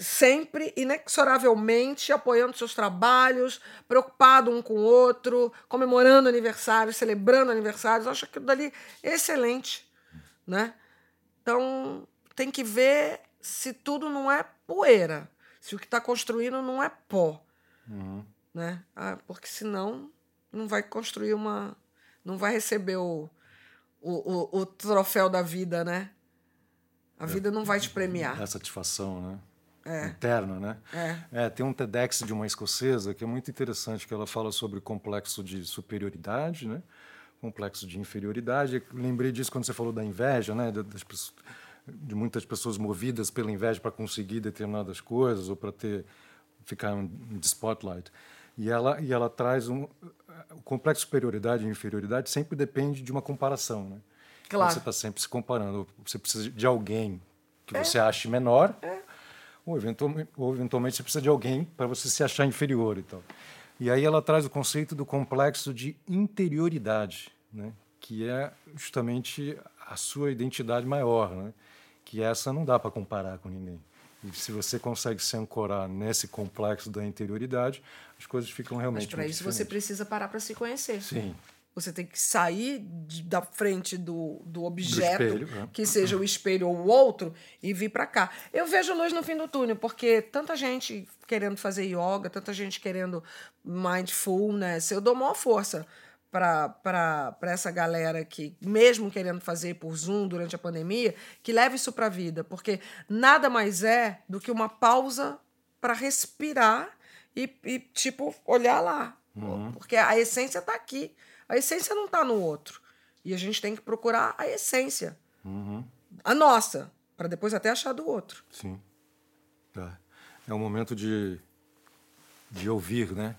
sempre, inexoravelmente, apoiando seus trabalhos, preocupado um com o outro, comemorando aniversários, celebrando aniversários. Eu acho aquilo dali excelente. Né? Então, tem que ver se tudo não é poeira, se o que está construindo não é pó. Né? Ah, porque senão não vai construir uma. não vai receber o, o, o, o troféu da vida, né? A vida não vai te premiar. É satisfação, né? Interna, né? É. tem um TEDx de uma escocesa que é muito interessante, que ela fala sobre complexo de superioridade, né? Complexo de inferioridade. Eu lembrei disso quando você falou da inveja, né? Da- Das de muitas pessoas movidas pela inveja para conseguir determinadas coisas ou para ter ficar em spotlight. E ela, e ela traz um. O complexo de superioridade e inferioridade sempre depende de uma comparação, né? Claro. Então, você está sempre se comparando. Você precisa de alguém que você ache menor, ou, eventualmente, ou eventualmente você precisa de alguém para você se achar inferior e tal. E aí ela traz o conceito do complexo de interioridade, né? que é justamente a sua identidade maior, né? que essa não dá para comparar com ninguém. E se você consegue se ancorar nesse complexo da interioridade, as coisas ficam realmente Mas para isso você diferentes. precisa parar para se conhecer. Sim, Você tem que sair de- da frente do, do objeto, espelho, é. que seja o espelho ou o outro, e vir para cá. Eu vejo luz no fim do túnel, porque tanta gente querendo fazer yoga, tanta gente querendo mindfulness. Eu dou maior força para essa galera que, mesmo querendo fazer por Zoom durante a pandemia, que leve isso para a vida, porque nada mais é do que uma pausa para respirar e, e, tipo, olhar lá. Porque a essência está aqui. A essência não está no outro. E a gente tem que procurar a essência. A nossa, para depois até achar do outro. sim. Tá. É um momento de, de ouvir, né?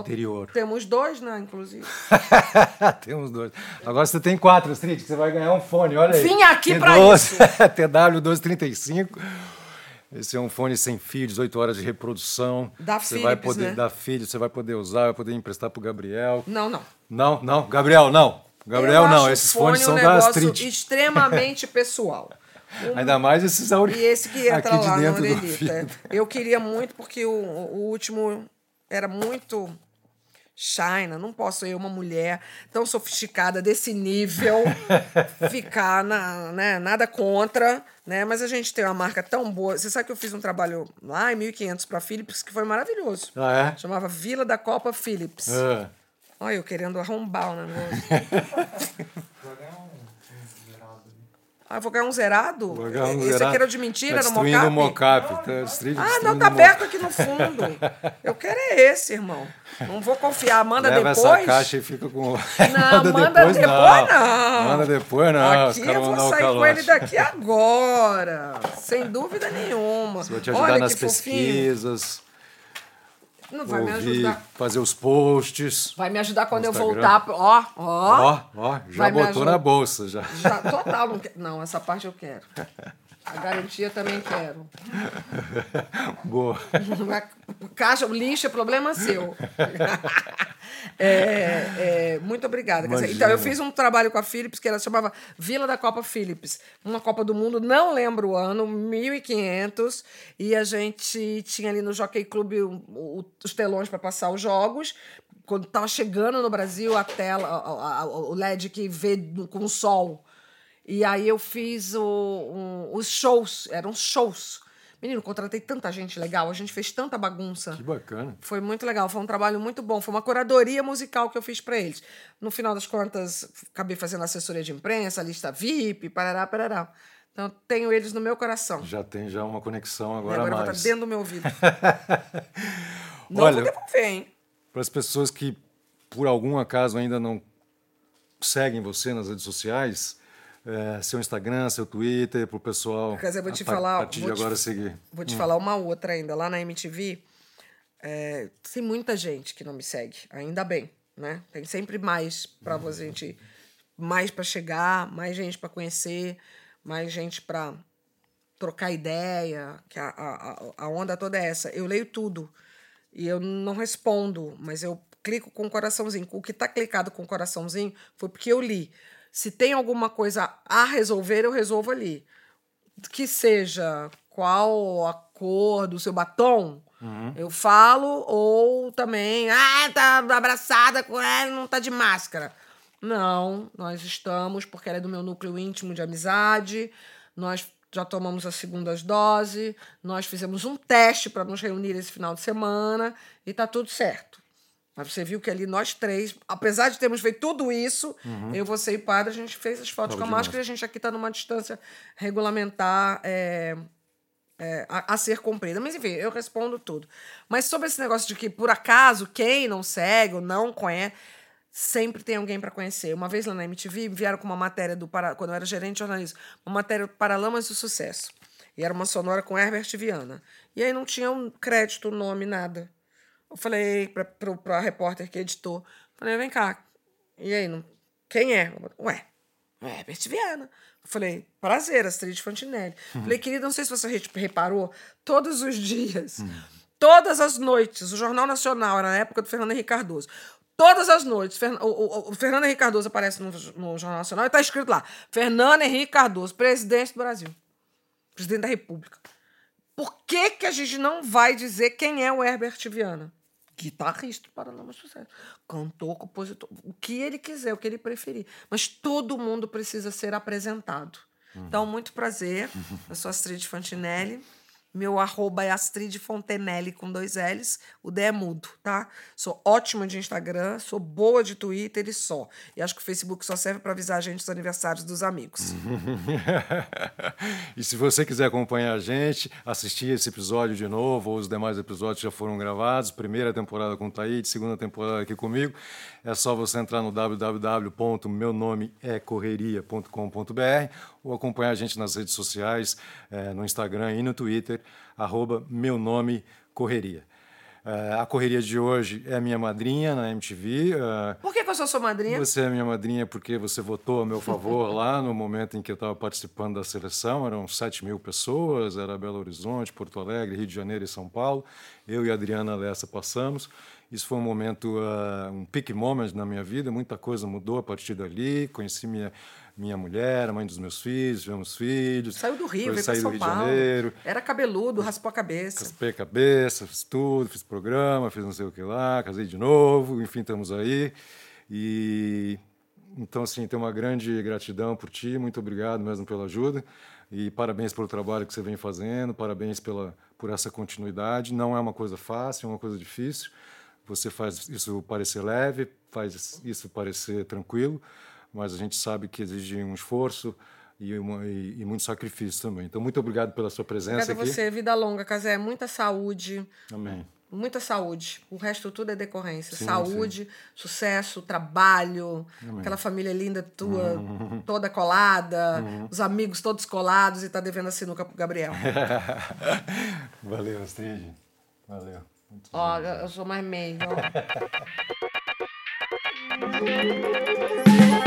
Interior. Temos dois, né, inclusive. Temos dois. Agora você tem quatro, Astrid, que você vai ganhar um fone. Olha aí. Vim aqui pra T12, isso. TW1235. Esse é um fone sem fio, 18 horas de reprodução. Da você vai Philips, poder né? dar filho, você vai poder usar, vai poder emprestar pro Gabriel. Não, não. Não, não, Gabriel, não. Gabriel, Eu não. Esses o fone fones são um da negócio Astrid. extremamente pessoal. Ainda mais esses auri... E esse que entra lá na orelhita. Eu queria muito, porque o, o último era muito China. Não posso eu, uma mulher tão sofisticada desse nível, ficar na, né, nada contra, né? Mas a gente tem uma marca tão boa. Você sabe que eu fiz um trabalho lá em 1500 para Philips que foi maravilhoso. Ah, é? Chamava Vila da Copa Philips. Ah, Olha, eu querendo arrombar o negócio. Ah, vou ganhar um zerado? vou ganhar um Esse zerado. aqui era de mentira, tá no mocap? o mocap. Tá Ah, não, tá aberto aqui no fundo. Eu quero é esse, irmão. Não vou confiar. Manda Leva depois. essa caixa e fica com. Não, manda depois, não. Manda depois, não. Aqui eu vou sair com ele daqui agora. Sem dúvida nenhuma. Vou te ajudar Olha nas que fofinho. Não vai me ouvir, ajudar. fazer os posts. Vai me ajudar quando eu voltar. Ó, ó. Ó, ó, já me botou na bolsa já. Já, total. Não, não, essa parte eu quero. A garantia também quero. Boa. Caixa, lixo é problema seu. É, é, muito obrigada. Dizer, então, eu fiz um trabalho com a Philips que ela chamava Vila da Copa Philips. Uma Copa do Mundo, não lembro o ano, 1500. E a gente tinha ali no Jockey Club os telões para passar os jogos. Quando estava chegando no Brasil a tela, a- a- o LED que vê com o sol. E aí eu fiz o- um- os shows, eram shows. Menino, contratei tanta gente legal, a gente fez tanta bagunça. Que bacana. Foi muito legal, foi um trabalho muito bom. Foi uma curadoria musical que eu fiz para eles. No final das contas, acabei fazendo assessoria de imprensa, lista VIP, parará, parará. Então, tenho eles no meu coração. Já tem já uma conexão agora, agora mais. estar dentro do meu ouvido. Não Olha- vou devolver, hein? Para as pessoas que, por algum acaso, ainda não seguem você nas redes sociais, é, seu Instagram, seu Twitter, para o pessoal. Quer dizer, vou te a falar- A partir vou de te- agora seguir. Vou te falar uma outra ainda. Lá na MTV, é, tem muita gente que não me segue. Ainda bem, né? Tem sempre mais para você gente, mais para chegar, mais gente para conhecer, mais gente para trocar ideia. Que a, a, a- onda toda é essa. Eu leio tudo e eu não respondo, mas eu clico com o coraçãozinho. O que está clicado com o coraçãozinho foi porque eu li. Se tem alguma coisa a resolver, eu resolvo ali que seja qual a cor do seu batom, eu falo, ou também, ah, tá abraçada com ela, não tá de máscara. Não, nós estamos, porque ela é do meu núcleo íntimo de amizade, nós já tomamos a segunda dose, nós fizemos um teste para nos reunir esse final de semana e tá tudo certo. Mas você viu que ali nós três, apesar de termos feito tudo isso, eu, você e o padre, a gente fez as fotos com a máscara e a gente aqui está numa distância regulamentar é, é, a, a ser cumprida. Mas enfim, eu respondo tudo. Mas sobre esse negócio de que, por acaso, quem não segue ou não conhece, sempre tem alguém para conhecer. Uma vez lá na MTV, vieram com uma matéria do Para- quando eu era gerente de jornalismo, uma matéria do Paralamas do Sucesso. E era uma sonora com Herbert Viana. E aí não tinha um crédito, nome, nada. Eu falei pra, pra, pra repórter que editou. Falei, vem cá. E aí, não, quem é? Ué, é Herbert Viana. Eu falei, prazer, Astrid Fontinelli. Uhum. Falei, querida, não sei se você reparou, todos os dias, uhum. todas as noites, o Jornal Nacional, era na época do Fernando Henrique Cardoso, todas as noites, o, o, Fernando Henrique Cardoso aparece no, no Jornal Nacional e está escrito lá, Fernando Henrique Cardoso, presidente do Brasil, presidente da República. Por que, que a gente não vai dizer quem é o Herbert Viana? Guitarrista para não sucesso. Cantor, compositor, o que ele quiser, o que ele preferir. Mas todo mundo precisa ser apresentado. Uhum. Então, muito prazer. Eu sou Astrid Fantinelli. Meu arroba é Astrid Fontenelle com dois L's. O D é mudo, tá? Sou ótima de Instagram, sou boa de Twitter e só. E acho que o Facebook só serve para avisar a gente dos aniversários dos amigos. e se você quiser acompanhar a gente, assistir esse episódio de novo, ou os demais episódios já foram gravados, primeira temporada com o Taíde, segunda temporada aqui comigo, é só você entrar no www.meunomeecorreria.com.br ou acompanhar a gente nas redes sociais, é, no Instagram e no Twitter, arroba meu nome correria. Uh, a correria de hoje é minha madrinha na MTV. Uh, é, por que, que eu sou sua madrinha? Você é minha madrinha porque você votou a meu favor lá no momento em que eu estava participando da seleção. Eram 7 mil pessoas, era Belo Horizonte, Porto Alegre, Rio de Janeiro e São Paulo. Eu e a Adriana Lessa passamos. Isso foi um momento, uh, um peak moment na minha vida. Muita coisa mudou a partir dali. Conheci minha minha mulher, a mãe dos meus filhos, tivemos filhos. Saiu do Rio, veio para São Rio Paulo. De Janeiro. Era cabeludo, raspou a cabeça. Raspei a cabeça, fiz tudo, fiz programa, fiz não sei o que lá, casei de novo, enfim, estamos aí. E então, assim, tenho uma grande gratidão por ti, muito obrigado mesmo pela ajuda. E parabéns pelo trabalho que você vem fazendo, parabéns pela, por essa continuidade. Não é uma coisa fácil, é uma coisa difícil. Você faz isso parecer leve, faz isso parecer tranquilo, mas a gente sabe que exige um esforço e, uma, e, e muito sacrifício também. Então, muito obrigado pela sua presença Obrigada aqui. a você, vida longa, Casé, muita saúde. Amém. Muita saúde. O resto tudo é decorrência. Sim, saúde, sim. sucesso, trabalho, Amém. aquela família linda tua, uhum. toda colada, uhum. os amigos todos colados e tá devendo a sinuca pro Gabriel. Valeu, Astrid. Valeu. Ó, eu sou mais meio.